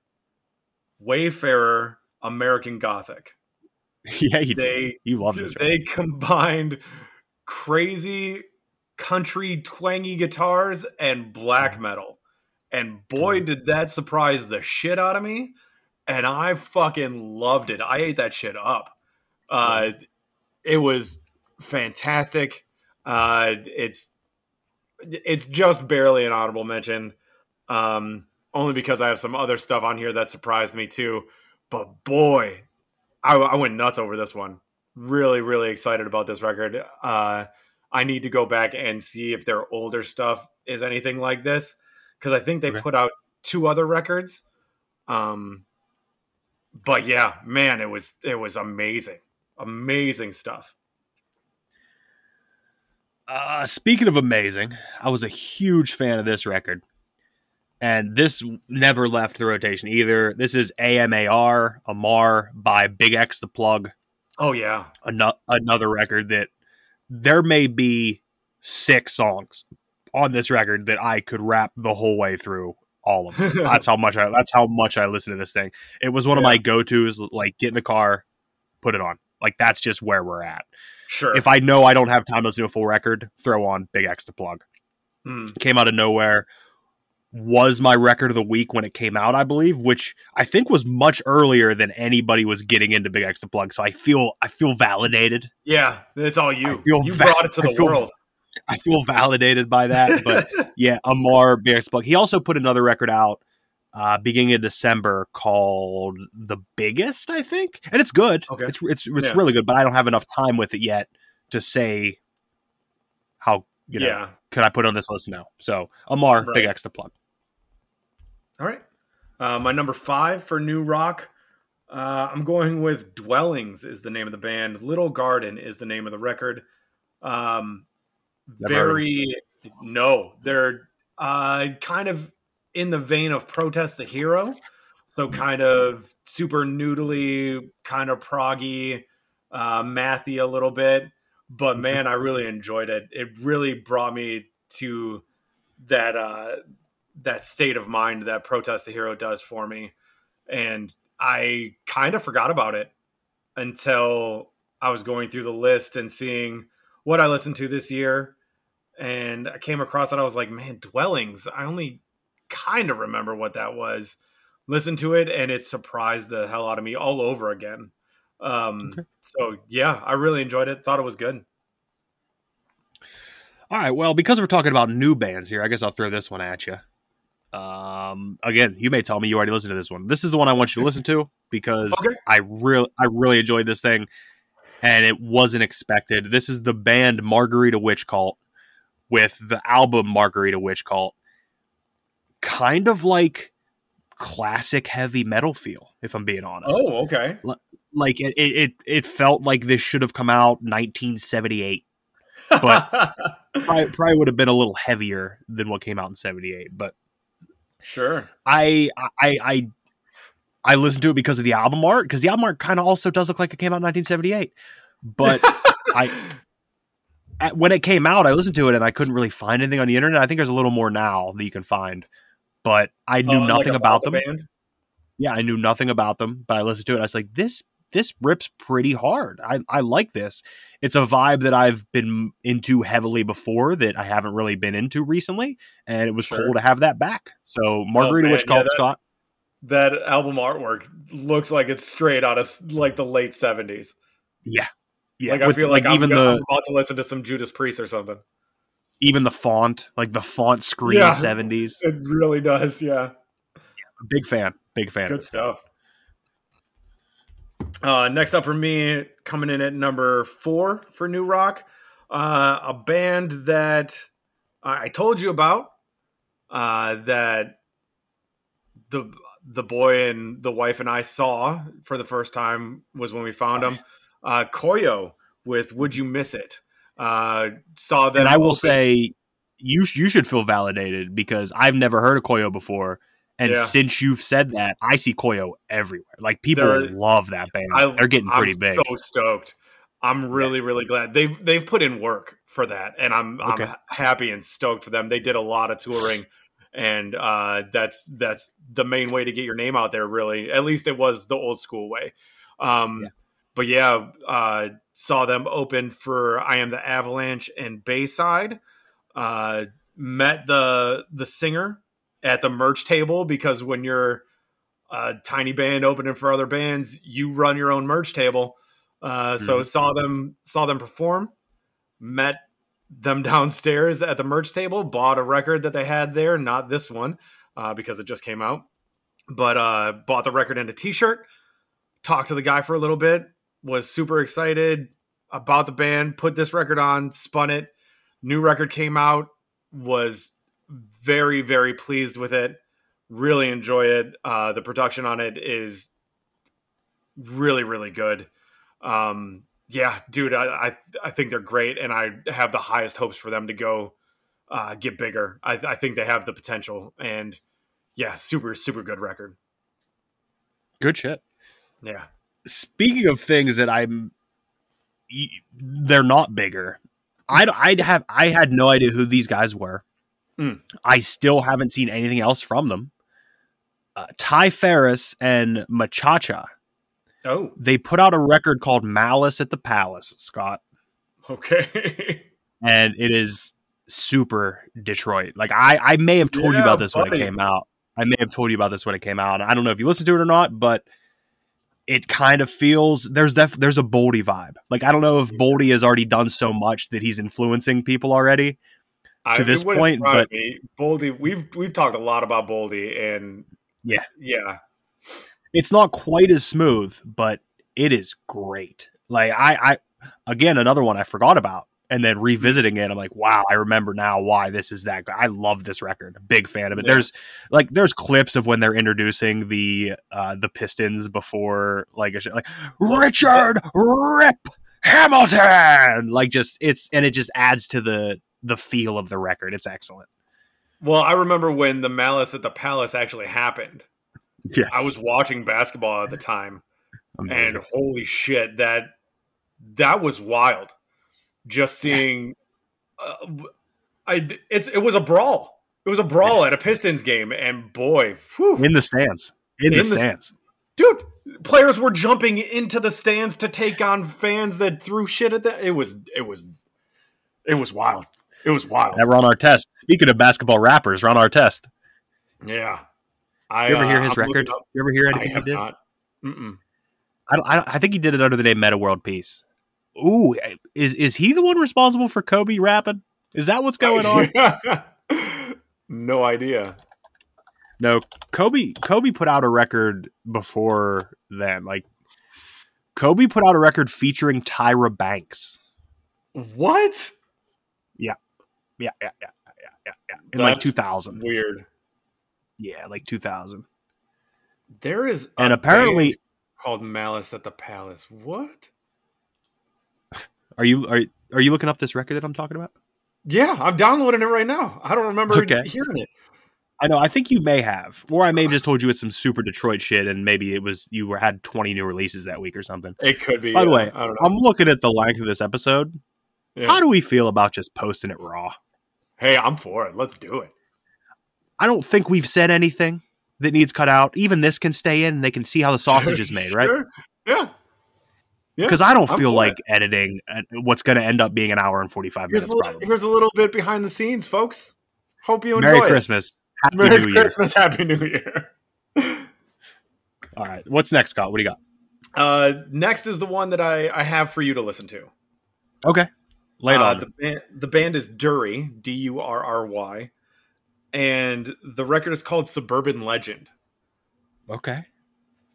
Wayfarer, American Gothic. yeah, you They do. You love this. record. they combined crazy country twangy guitars and black metal. And boy, did that surprise the shit out of me. And I fucking loved it. I ate that shit up. Uh, it was fantastic. Uh, it's it's just barely an audible mention, um, only because I have some other stuff on here that surprised me too. But boy, I, I went nuts over this one. Really, really excited about this record. Uh, I need to go back and see if their older stuff is anything like this because I think they Okay. put out two other records. Um, but yeah, man, it was it was amazing, amazing stuff. Uh, speaking of amazing, I was a huge fan of this record. And this never left the rotation either. This is AMAR, Amar by BigXthaPlug. Oh yeah, Ano- another record that there may be six songs on this record that I could rap the whole way through all of them. that's how much I that's how much I listen to this thing. It was one of my go-tos like get in the car, put it on. Like that's just where we're at. sure. If I know I don't have time to listen to a full record, throw on BigXthaPlug. Mm, Came out of nowhere. Was my record of the week when it came out, I believe, which I think was much earlier than anybody was getting into BigXthaPlug. So I feel I feel validated. yeah, it's all you. I feel you va- brought it to the feel- world. I feel validated by that. But yeah, Amar Big X plug. He also put another record out uh beginning of December called The Biggest, I think. And it's good. Okay. It's it's it's Yeah. really good, but I don't have enough time with it yet to say how you know yeah. could I put on this list now? So Amar, Right. BigXthaPlug. All right. Uh, my number five for new rock, uh, I'm going with Dwellings is the name of the band. Little Garden is the name of the record. Um, Never very no, they're uh, kind of in the vein of Protest the Hero, so kind of super noodly, kind of proggy, uh, mathy a little bit. But man, I really enjoyed it. It really brought me to that uh, that state of mind that Protest the Hero does for me. And I kind of forgot about it until I was going through the list and seeing what I listened to this year. And I came across it. I was like, man, Dwellings. I only kind of remember what that was. Listen to it and it surprised the hell out of me all over again. Um, Okay. So yeah, I really enjoyed it. Thought it was good. All right. Well, because we're talking about new bands here, I guess I'll throw this one at you. Um, again, you may tell me you already listened to this one. This is the one I want you to listen to because Okay. I really, I really enjoyed this thing, and it wasn't expected. This is the band Margarita Witch Cult with the album Margarita Witch Cult, kind of like classic heavy metal feel. If I'm being honest, Oh, okay. like it, it, it, felt like this should have come out 1978 But- probably, probably would have been a little heavier than what came out in 78 but sure. i i i i listened to it because of the album art because the album art kind of also does look like it came out in 1978 but i when it came out i listened to it and i couldn't really find anything on the internet i think there's a little more now that you can find but i knew Oh, like nothing about, the them band? yeah, I knew nothing about them, but I listened to it. And I was like, this this rips pretty hard. I, I like this. It's a vibe that I've been into heavily before that I haven't really been into recently, and it was Sure. cool to have that back. So oh, Margarita man, Witch yeah, that- Scott. that album artwork looks like it's straight out of like the late seventies. Yeah, yeah. like I with, feel like, I'm, even gonna- the I'm about to listen to some Judas Priest or something. even the font, like the font screen Yeah. seventies. It really does. Yeah, Big fan, big fan. good stuff. Uh, next up for me, coming in at number four for new rock, uh, a band that I I told you about. Uh, that the the boy and the wife and I saw for the first time was when we found them. Uh, Koyo with "Would You Miss It." Uh, saw them. and I will open- say, you you should feel validated because I've never heard of Koyo before, and Yeah. since you've said that, I see Koyo everywhere. Like people They're- love that band. I- They're getting pretty I'm big. So stoked! I'm really, really glad they've they've put in work for that, and I'm Okay. I'm happy and stoked for them. They did a lot of touring, and uh, that's that's the main way to get your name out there. Really, at least it was the old school way. Um, Yeah. But yeah, uh, saw them open for I Am the Avalanche and Bayside. Uh, met the the singer at the merch table because when you're a tiny band opening for other bands, you run your own merch table. Uh, so Mhm. saw them saw them perform, met them downstairs at the merch table, bought a record that they had there, not this one uh, because it just came out, but uh, bought the record and a T-shirt. Talked to the guy for a little bit, was super excited about the band. Put this record on, spun it. New record came out, was very very pleased with it. Really enjoy it. Uh, the production on it is really really good. Um, yeah, dude, I, I I think they're great, and I have the highest hopes for them to go uh, get bigger. I, I think they have the potential, and yeah, super super good record. Good shit. Yeah, Speaking of things that I'm they're not bigger. I I have I had no idea who these guys were. Mm. I still haven't seen anything else from them. Uh, Ty Ferris and Machacha. Oh, They put out a record called Malice at the Palace, Scott, okay. and it is super Detroit. Like I I may have told you about this when it came out. I may have told you about this when it came out. I don't know if you listened to it or not, but it kind of feels there's def, there's a Boldy vibe. Like I don't know if Boldy has already done so much that he's influencing people already. I- this point, but- me. Boldy, we've we've talked a lot about Boldy, and Yeah. yeah, It's not quite as smooth, but it is great. Like I I again another one I forgot about. And then revisiting it, I'm like, wow, I remember now why this is that. good. I love this record. Big fan of it. Yeah. There's like there's clips of when they're introducing the uh the Pistons before like a sh- like Richard Rip Hamilton. Like just it's and it just adds to the the feel of the record. It's excellent. Well, I remember when the Malice at the Palace actually happened. Yes. I was watching basketball at the time, Amazing. and holy shit, that that was wild. Just seeing, uh, I it's it was a brawl. It was a brawl at a Pistons game, and boy, whew, in the stands. In, the In the- stands. dude, players were jumping into the stands to take on fans that threw shit at them. It was it was it was wild. It was wild. That Ron Artest. Speaking of basketball rappers, Ron Artest. Yeah. I, You ever hear uh, his I'm record? You ever hear I anything he did? I don't, I don't. I think he did it under the name Metta World Peace. Ooh, eh, is is he the one responsible for Kobe rapping? Is that what's going on? no idea. no, Kobe. Kobe put out a record before then. Like Kobe put out a record featuring Tyra Banks. What? Yeah, yeah, yeah, yeah, yeah, yeah. In like 2000. Weird. Yeah, like 2000. There is And a apparently- called Malice at the Palace. What? Are you are are you looking up this record that I'm talking about? Yeah, I'm downloading it right now. I don't remember Okay. hearing it. I know. I think you may have, or I may have just told you it's some super Detroit shit, and maybe it was you were had 20 new releases that week or something. It could be. By the yeah, way, I. I'm looking at the length of this episode. Yeah. How do we feel about just posting it raw? hey, I'm for it. Let's do it. I don't think we've said anything that needs cut out. Even this can stay in, and they can see how the sausage is made, right? Sure. Yeah. Yeah, Because I don't I'm feel like editing uh, what's going to end up being an hour and 45 Here's a, minutes. little, here's a little bit behind the scenes, folks. Hope you enjoy Merry it. Christmas. Happy Merry New Year. Christmas. Happy New Year. All right. What's next, Scott? What do you got? Uh, next is the one that I, I have for you to listen to. Okay. It Uh, the, band, the band is Durry, D U R R Y, and the record is called Suburban Legend. okay.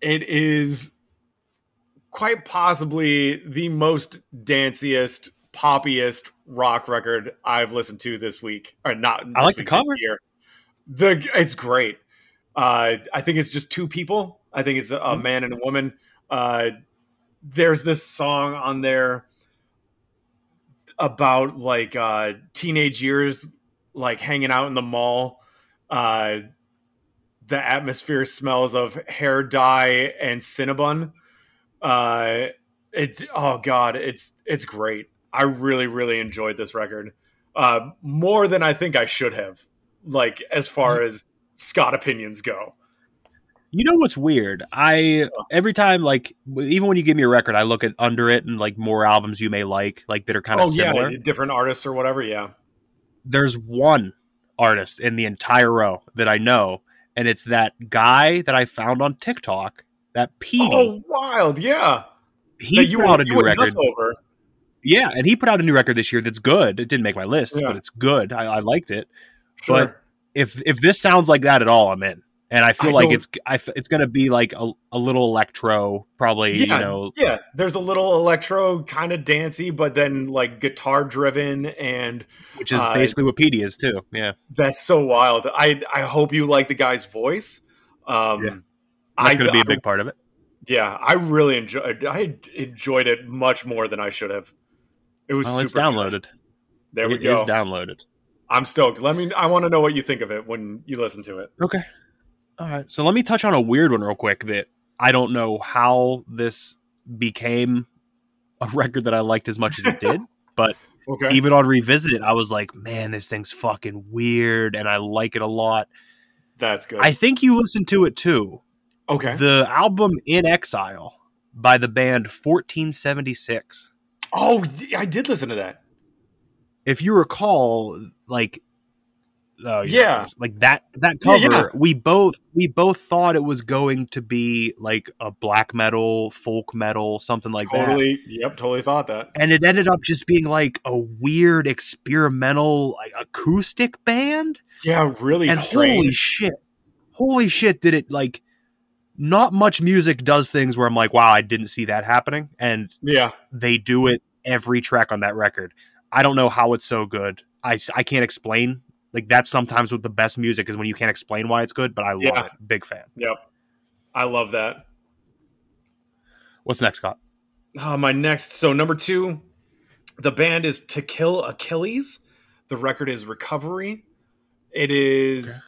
It is quite possibly the most danciest, poppiest rock record I've listened to this week. Or not. I like the week, this cover. Year. The it's great. Uh, I think it's just two people. I think it's a, a Mhm. man and a woman. Uh, there's this song on there about like uh, teenage years, like hanging out in the mall. Uh, the atmosphere smells of hair dye and cinnabon. Uh, it's oh god, it's it's great. I really really enjoyed this record uh, more than I think I should have. Like as far as Scott opinions go. You know what's weird? I every time like even when you give me a record, I look at under it and like more albums you may like, like that are kind of oh similar. yeah, different artists or whatever. Yeah, There's one artist in the entire row that I know, and it's that guy that I found on TikTok, that Petey. Oh, wild! Yeah, he you put were- out a new record. over. Yeah, and he put out a new record this year that's good. It didn't make my list, Yeah. but it's good. I, I liked it. Sure. But if if this sounds like that at all, I'm in. And I feel I like don't- it's I it's going to be like a, a little electro, probably. yeah, You know, yeah. There's a little electro, kind of dancey, but then like guitar driven, and which is uh, basically what Petey is too. Yeah, that's so wild. I I hope you like the guy's voice. Um, Yeah. That's going to be a big part of it. Yeah, I really enjoyed. I enjoyed it much more than I should have. It was Well, super it's good. downloaded. There we It go. is downloaded. I'm stoked. Let me. I want to know what you think of it when you listen to it. Okay. All right. So let me touch on a weird one real quick that I don't know how this became a record that I liked as much as it did, but Okay. even on revisit, I was like, man, this thing's fucking weird, and I like it a lot. That's good. I think you listened to it too. Okay. The album In Exile by the band 1476. oh, I did listen to that. If you recall, like, oh Yeah. like that that cover, yeah. we both we both thought it was going to be like a black metal, folk metal, something like that. totally. Yep. Totally thought that. And it ended up just being like a weird experimental like acoustic band. Yeah. Really and strange. holy shit holy shit did it like not much music does things where i'm like wow i didn't see that happening and yeah. they do it every track on that record i don't know how it's so good I, I can't explain like that's sometimes what the best music is when you can't explain why it's good but i love Yeah. it big fan Yep. I love that. what's next scott Uh, my next, so number two, the band is To Kill Achilles. The record is Recovery. It is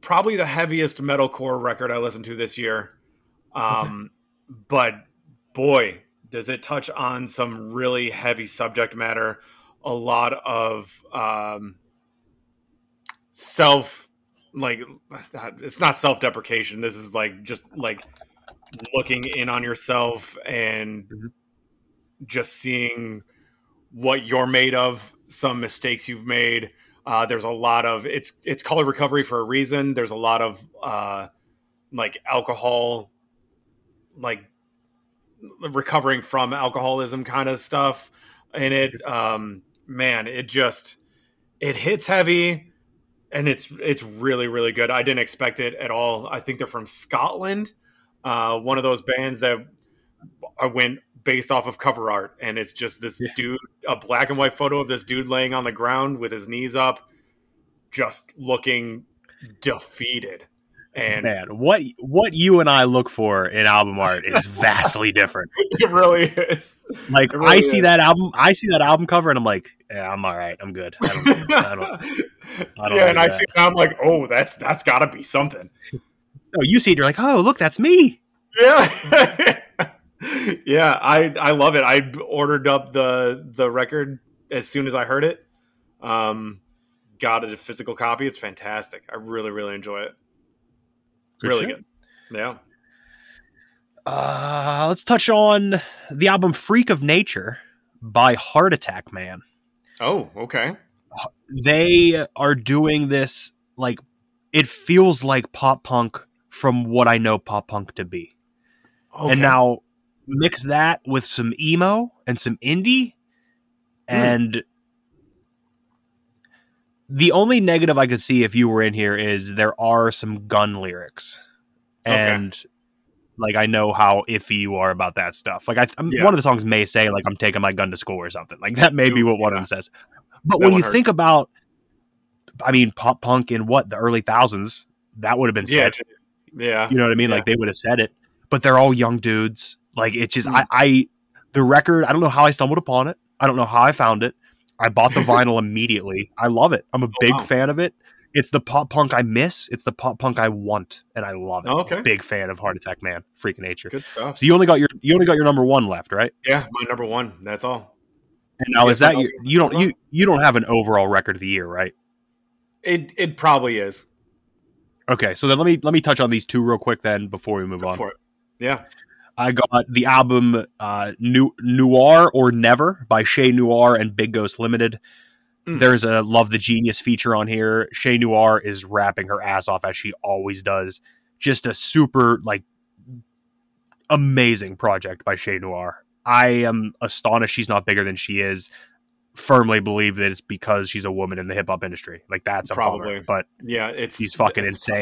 probably the heaviest metalcore record I listened to this year. Um, But boy, does it touch on some really heavy subject matter. A lot of um, self, like, it's not self deprecation. This is like just like looking in on yourself and Mhm. just seeing what you're made of, some mistakes you've made. Uh, there's a lot of it's it's called recovery for a reason. There's a lot of uh, like alcohol, like recovering from alcoholism kind of stuff in it. Um, man, it just it hits heavy and it's it's really really good. I didn't expect it at all. I think they're from Scotland. Uh, one of those bands that I went based off of cover art, and it's just this Yeah. dude, a black and white photo of this dude laying on the ground with his knees up, just looking defeated. And man what what you and i look for in album art is vastly different it really is. like really i see is. that album i see that album cover and i'm like yeah i'm all right i'm good I don't, I don't, I don't yeah, and I that. see I'm like, oh, that's that's got to be something. Oh, you see it, you're like, oh, look, that's me. Yeah, yeah, I I love it. I ordered up the the record as soon as I heard it. Um, got it a physical copy. It's fantastic. I really really enjoy it. Good really shit. good. Yeah. Uh, let's touch on the album Freak of Nature by Heart Attack Man. Oh, okay. They are doing this like it feels like pop punk from what I know pop punk to be. okay. And now mix that with some emo and some indie hmm. and the only negative I could see if you were in here is there are some gun lyrics. Okay. And like I know how iffy you are about that stuff. Like I I'm, Yeah. one of the songs may say like I'm taking my gun to school or something. Like that may be Ooh, what one of them says. But That when you think about I mean pop punk in what the early thousands that would have been yeah, said. yeah, You know what I mean? Yeah. Like they would have said it, but they're all young dudes. Like it's just Mm. I, I the record. I don't know how I stumbled upon it. I don't know how I found it. I bought the vinyl immediately. I love it. I'm a big Oh, wow. fan of it. It's the pop punk I miss. It's the pop punk I want, and I love it. Oh, okay. Big fan of Heart Attack Man, freaking Nature. good stuff. So you only got your you only got your number one left, right? yeah, my number one. That's all. And now is that what you, you don't you you don't have an overall record of the year, right? It it probably is. Okay, so then let me let me touch on these two real quick then before we move Go on. Yeah. I got the album uh, New Noir or Never by Che Noir and Big Ghost Limited. Mm. There's a Love the Genius feature on here. Che Noir is rapping her ass off as she always does. Just a super like amazing project by Che Noir. I am astonished she's not bigger than she is. Firmly believe that it's because she's a woman in the hip hop industry. Like that's a Probably. bummer. But Yeah, it's He's fucking it's tough.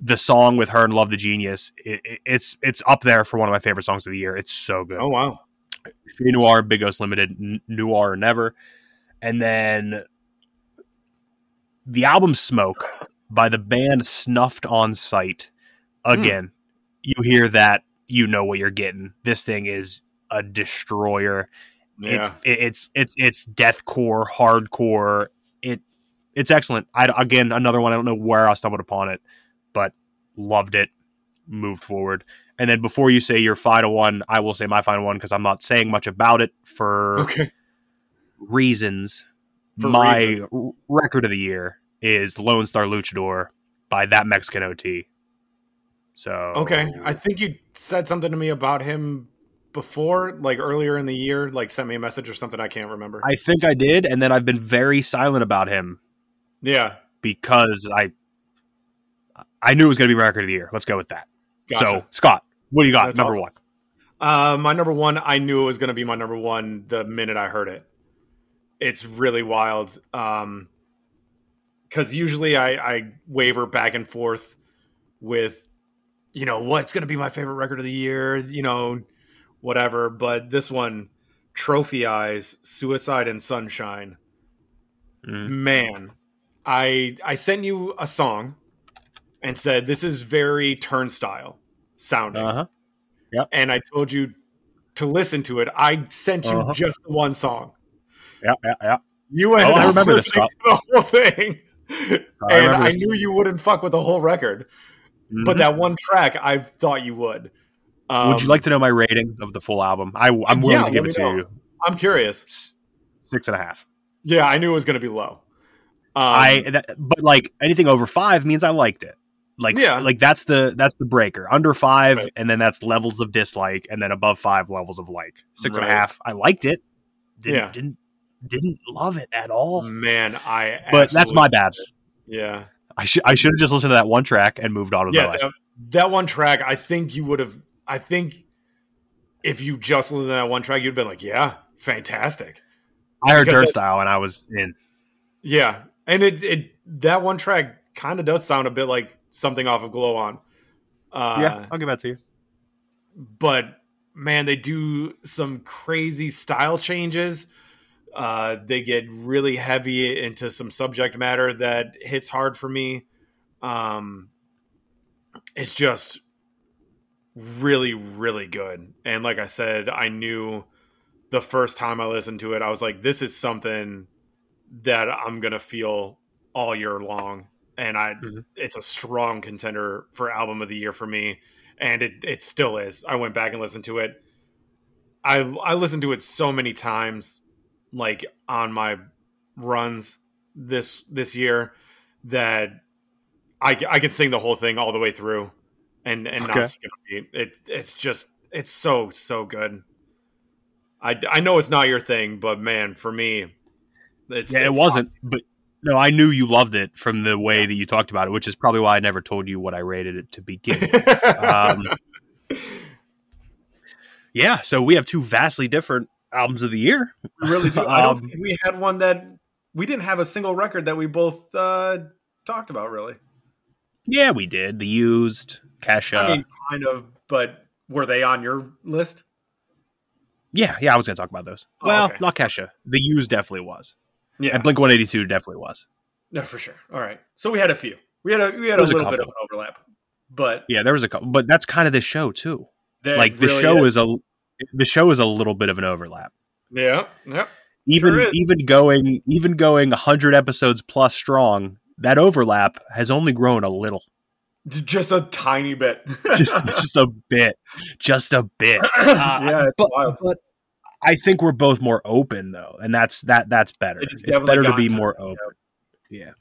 The song with her and Love the Genius, it, it- it's it's up there for one of my favorite songs of the year. It's so good. Oh wow. Che Noir, Big Ghost Limited, N- Noir or Never, and then the album Smoke by the band Snuffed on Sight. Hmm. Again, you hear that, you know what you're getting. This thing is a destroyer. It- Yeah. it, it's it's it's deathcore, hardcore. It it's excellent. I again another one. I don't know where I stumbled upon it, but loved it. moved forward. And then before you say your final one, I will say my final one because I'm not saying much about it for Okay. reasons. For my reasons. r- record of the year is Lone Star Luchador by that Mexican OT. So Okay. I think you said something to me about him before, like earlier in the year, like sent me a message or something. I can't remember. I think I did, and then I've been very silent about him yeah. because I I knew it was going to be my record of the year. Let's go with that. So Scott, what do you got? That's number awesome. one. Uh, my number one, I knew it was going to be my number one the minute I heard it. It's really wild. Um, because usually I, I waver back and forth with, you know, what's going to be my favorite record of the year, you know, whatever. But this one, Trophy Eyes, Suicide and Sunshine. Mm. Man, I I sent you a song and said this is very turnstile sounding Uh huh. and I told you to listen to it. I sent you Uh-huh. just the one song. Yeah, yeah, yeah. You ended Oh, I remember this, to the whole thing, and I knew you wouldn't fuck with the whole record. But Mhm. that one track, I thought you would. Um, would you like to know my rating of the full album? I, I'm willing Yeah, to give it to know. you. I'm curious. Six and a half. Yeah, I knew it was going to be low. Um, I that, but like anything over five means I liked it. Like Yeah. like that's the that's the breaker. Under five, Right. and then that's levels of dislike, and then above five levels of like. Six and a half. I liked it. Didn't Yeah. didn't didn't love it at all. man, I. but that's my bad. Yeah, I should I should have just listened to that one track and moved on with my yeah. life. That, that one track, I think you would have. I think if you just listened to that one track, you'd been like, "Yeah, fantastic." I heard because style, and I was in. Yeah, and it it that one track kind of does sound a bit like something off of Glow On. Uh, yeah, I'll give that to you. but man, they do some crazy style changes. Uh, they get really heavy into some subject matter that hits hard for me. Um, it's just really, really good. And like I said, I knew the first time I listened to it, I was like, this is something that I'm gonna feel all year long. And I, Mhm. it's a strong contender for album of the year for me and it it still is. I went back and listened to it. I I listened to it so many times, like on my runs this this year, that I I could sing the whole thing all the way through, and and Okay. not skip a beat. It it's just it's so so good. I I know it's not your thing, but man, for me, it's Yeah, it wasn't, but no, I knew you loved it from the way that you talked about it, which is probably why I never told you what I rated it to begin. with. um, yeah, so we have two vastly different albums of the year. We really do. I don't Um, think we had one that we didn't have a single record that we both uh, talked about. Really, Yeah, we did the used Kesha. I mean, kind of. But were they on your list? yeah, yeah, I was going to talk about those. Oh, well, okay. not Kesha. The used definitely was, Yeah, and Blink One Eighty Two definitely was. no, for sure. All right, so we had a few. We had a we had a was a little bit of an overlap, but Yeah, there was a couple, but that's kind of the show too. like the really show is. a the show is a little bit of an overlap. yeah, yeah. Even Sure even going even going hundred episodes plus strong, that overlap has only grown a little. Just a tiny bit. just just a bit, just a bit. Uh, yeah, it's but, wild. but I think we're both more open though, and that's that that's better. It has It's better to be to more open. Yeah,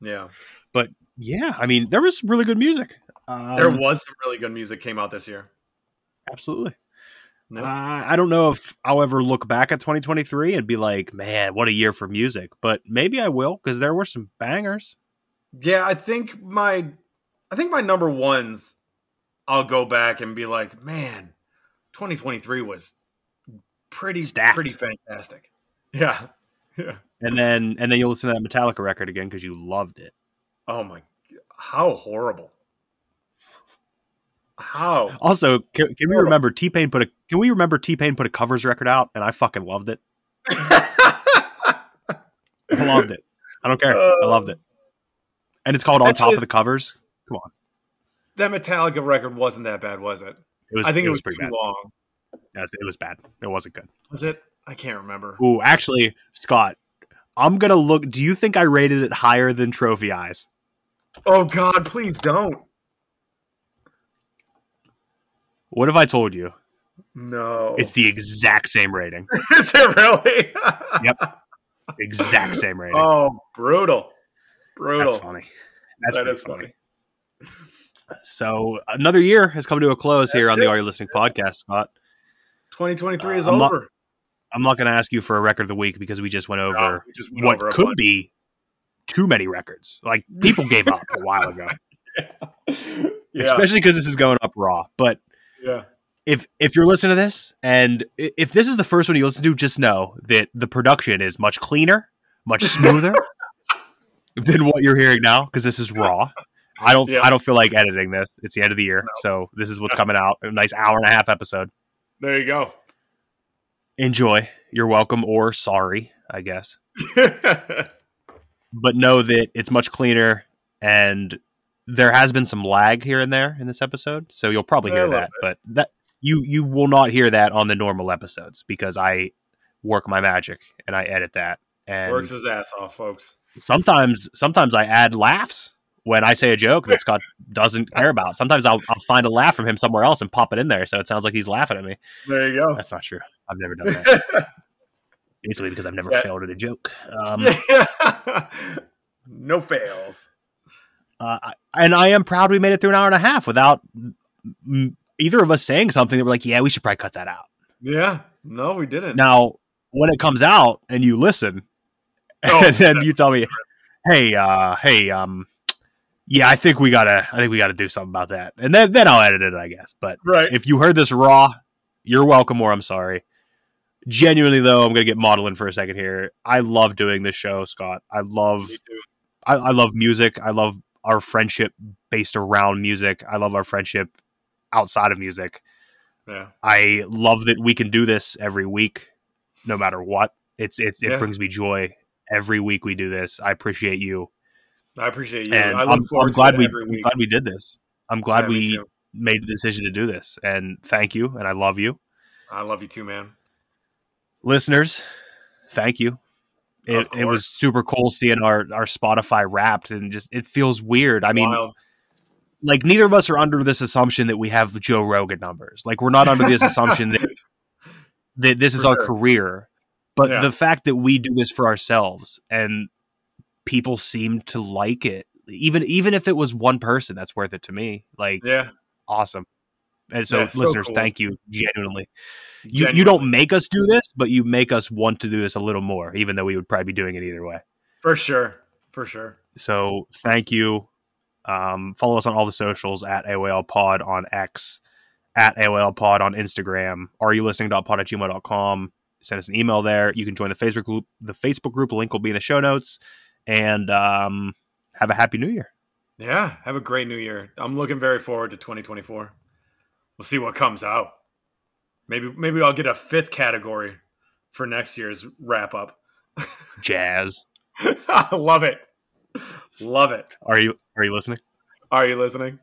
Yeah, But yeah. I mean, there was really good music. Um, there was some really good music came out this year. absolutely. No? Uh, I don't know if I'll ever look back at 2023 and be like, man, what a year for music. But maybe I will because there were some bangers. Yeah, I think my I think my number ones I'll go back and be like, man, 2023 was pretty Stacked. pretty fantastic. Yeah. Yeah. And then and then you'll listen to that Metallica record again because you loved it. Oh my how horrible. How? Also, can, can we remember T Pain put a can we remember T Pain put a covers record out and I fucking loved it. I loved it. I don't care. I uh, loved it. And it's called On Top Actually- of the Covers. Come on. That Metallica record wasn't that bad, was it? It was I think it was, pretty too bad. long. Yes, it was bad. It wasn't good. Was it? I can't remember. Ooh, actually, Scott, I'm gonna look. Do you think I rated it higher than Trophy Eyes? Oh God, please don't. What if I told you No. it's the exact same rating? Is it really? Yep. Exact same rating. Oh, brutal. Brutal. That's funny. That's That is funny. So another year has come to a close here That's on the. Are You Listening podcast, Scott. 2023 is Uh, I'm not- over. I'm not going to ask you for a record of the week because we just went over No, we just went what over could be too many records. Like people gave up a while ago, yeah. especially because this is going up raw. But yeah. if if you're listening to this and if this is the first one you listen to, just know that the production is much cleaner, much smoother than what you're hearing now because this is raw. I don't Yeah. I don't feel like editing this. It's the end of the year, so this is what's coming out. A nice hour and a half episode. There you go. Enjoy. You're welcome or sorry, I guess. But know that it's much cleaner and there has been some lag here and there in this episode, so you'll probably hear that. But that you you will not hear that on the normal episodes because I work my magic and I edit that. And Works his ass off, folks. sometimes sometimes I add laughs when I say a joke that Scott doesn't care about. Sometimes I'll I'll find a laugh from him somewhere else and pop it in there, so it sounds like he's laughing at me. There you go. That's not true. I've never done that. Basically, because I've never Yeah. failed at a joke. Um, no fails. uh, I- and I am proud we made it through an hour and a half without mm, either of us saying something that we're like, yeah, we should probably cut that out. Yeah. No, we didn't. Now, when it comes out and you listen, Oh, and then you tell me, hey, uh, hey, um, yeah, I think we gotta, I think we gotta do something about that, and then then I'll edit it, I guess. But Right. if you heard this raw, you're welcome, or I'm sorry. Genuinely, though, I'm gonna get modeling for a second here. I love doing this show, Scott. I love, I, I love music. I love our friendship based around music. I love our friendship outside of music. Yeah. I love that we can do this every week, no matter what. It's it, it Yeah. brings me joy every week we do this. I appreciate you, I appreciate you. and I I'm, I'm glad we I'm glad we did this. I'm glad Yeah, we made the decision to do this, and thank you, and I love you, I love you too, man. listeners. Thank you. It, it was super cool seeing our our Spotify wrapped, and just it feels weird. I mean, Wild. like neither of us are under this assumption that we have the Joe Rogan numbers. Like we're not under this assumption that that this is For our sure. career. But Yeah. the fact that we do this for ourselves and people seem to like it, even even if it was one person, that's worth it to me. Like yeah. awesome. And so Yeah, so listeners, cool. thank you genuinely. You you don't make us do this, but you make us want to do this a little more, even though we would probably be doing it either way. For sure. For sure. So thank you. Um, follow us on all the socials at AYL Pod on X, at AYL Pod on Instagram. Are you listening? To pod at gmail.com. Send us an email there. You can join the Facebook group. The Facebook group link will be in the show notes. And um, have a happy new year. Yeah. Have a great new year. I'm looking very forward to 2024. We'll see what comes out. Maybe maybe I'll get a fifth category for next year's wrap up. Jazz. I love it. Love it. Are you are you listening? Are you listening?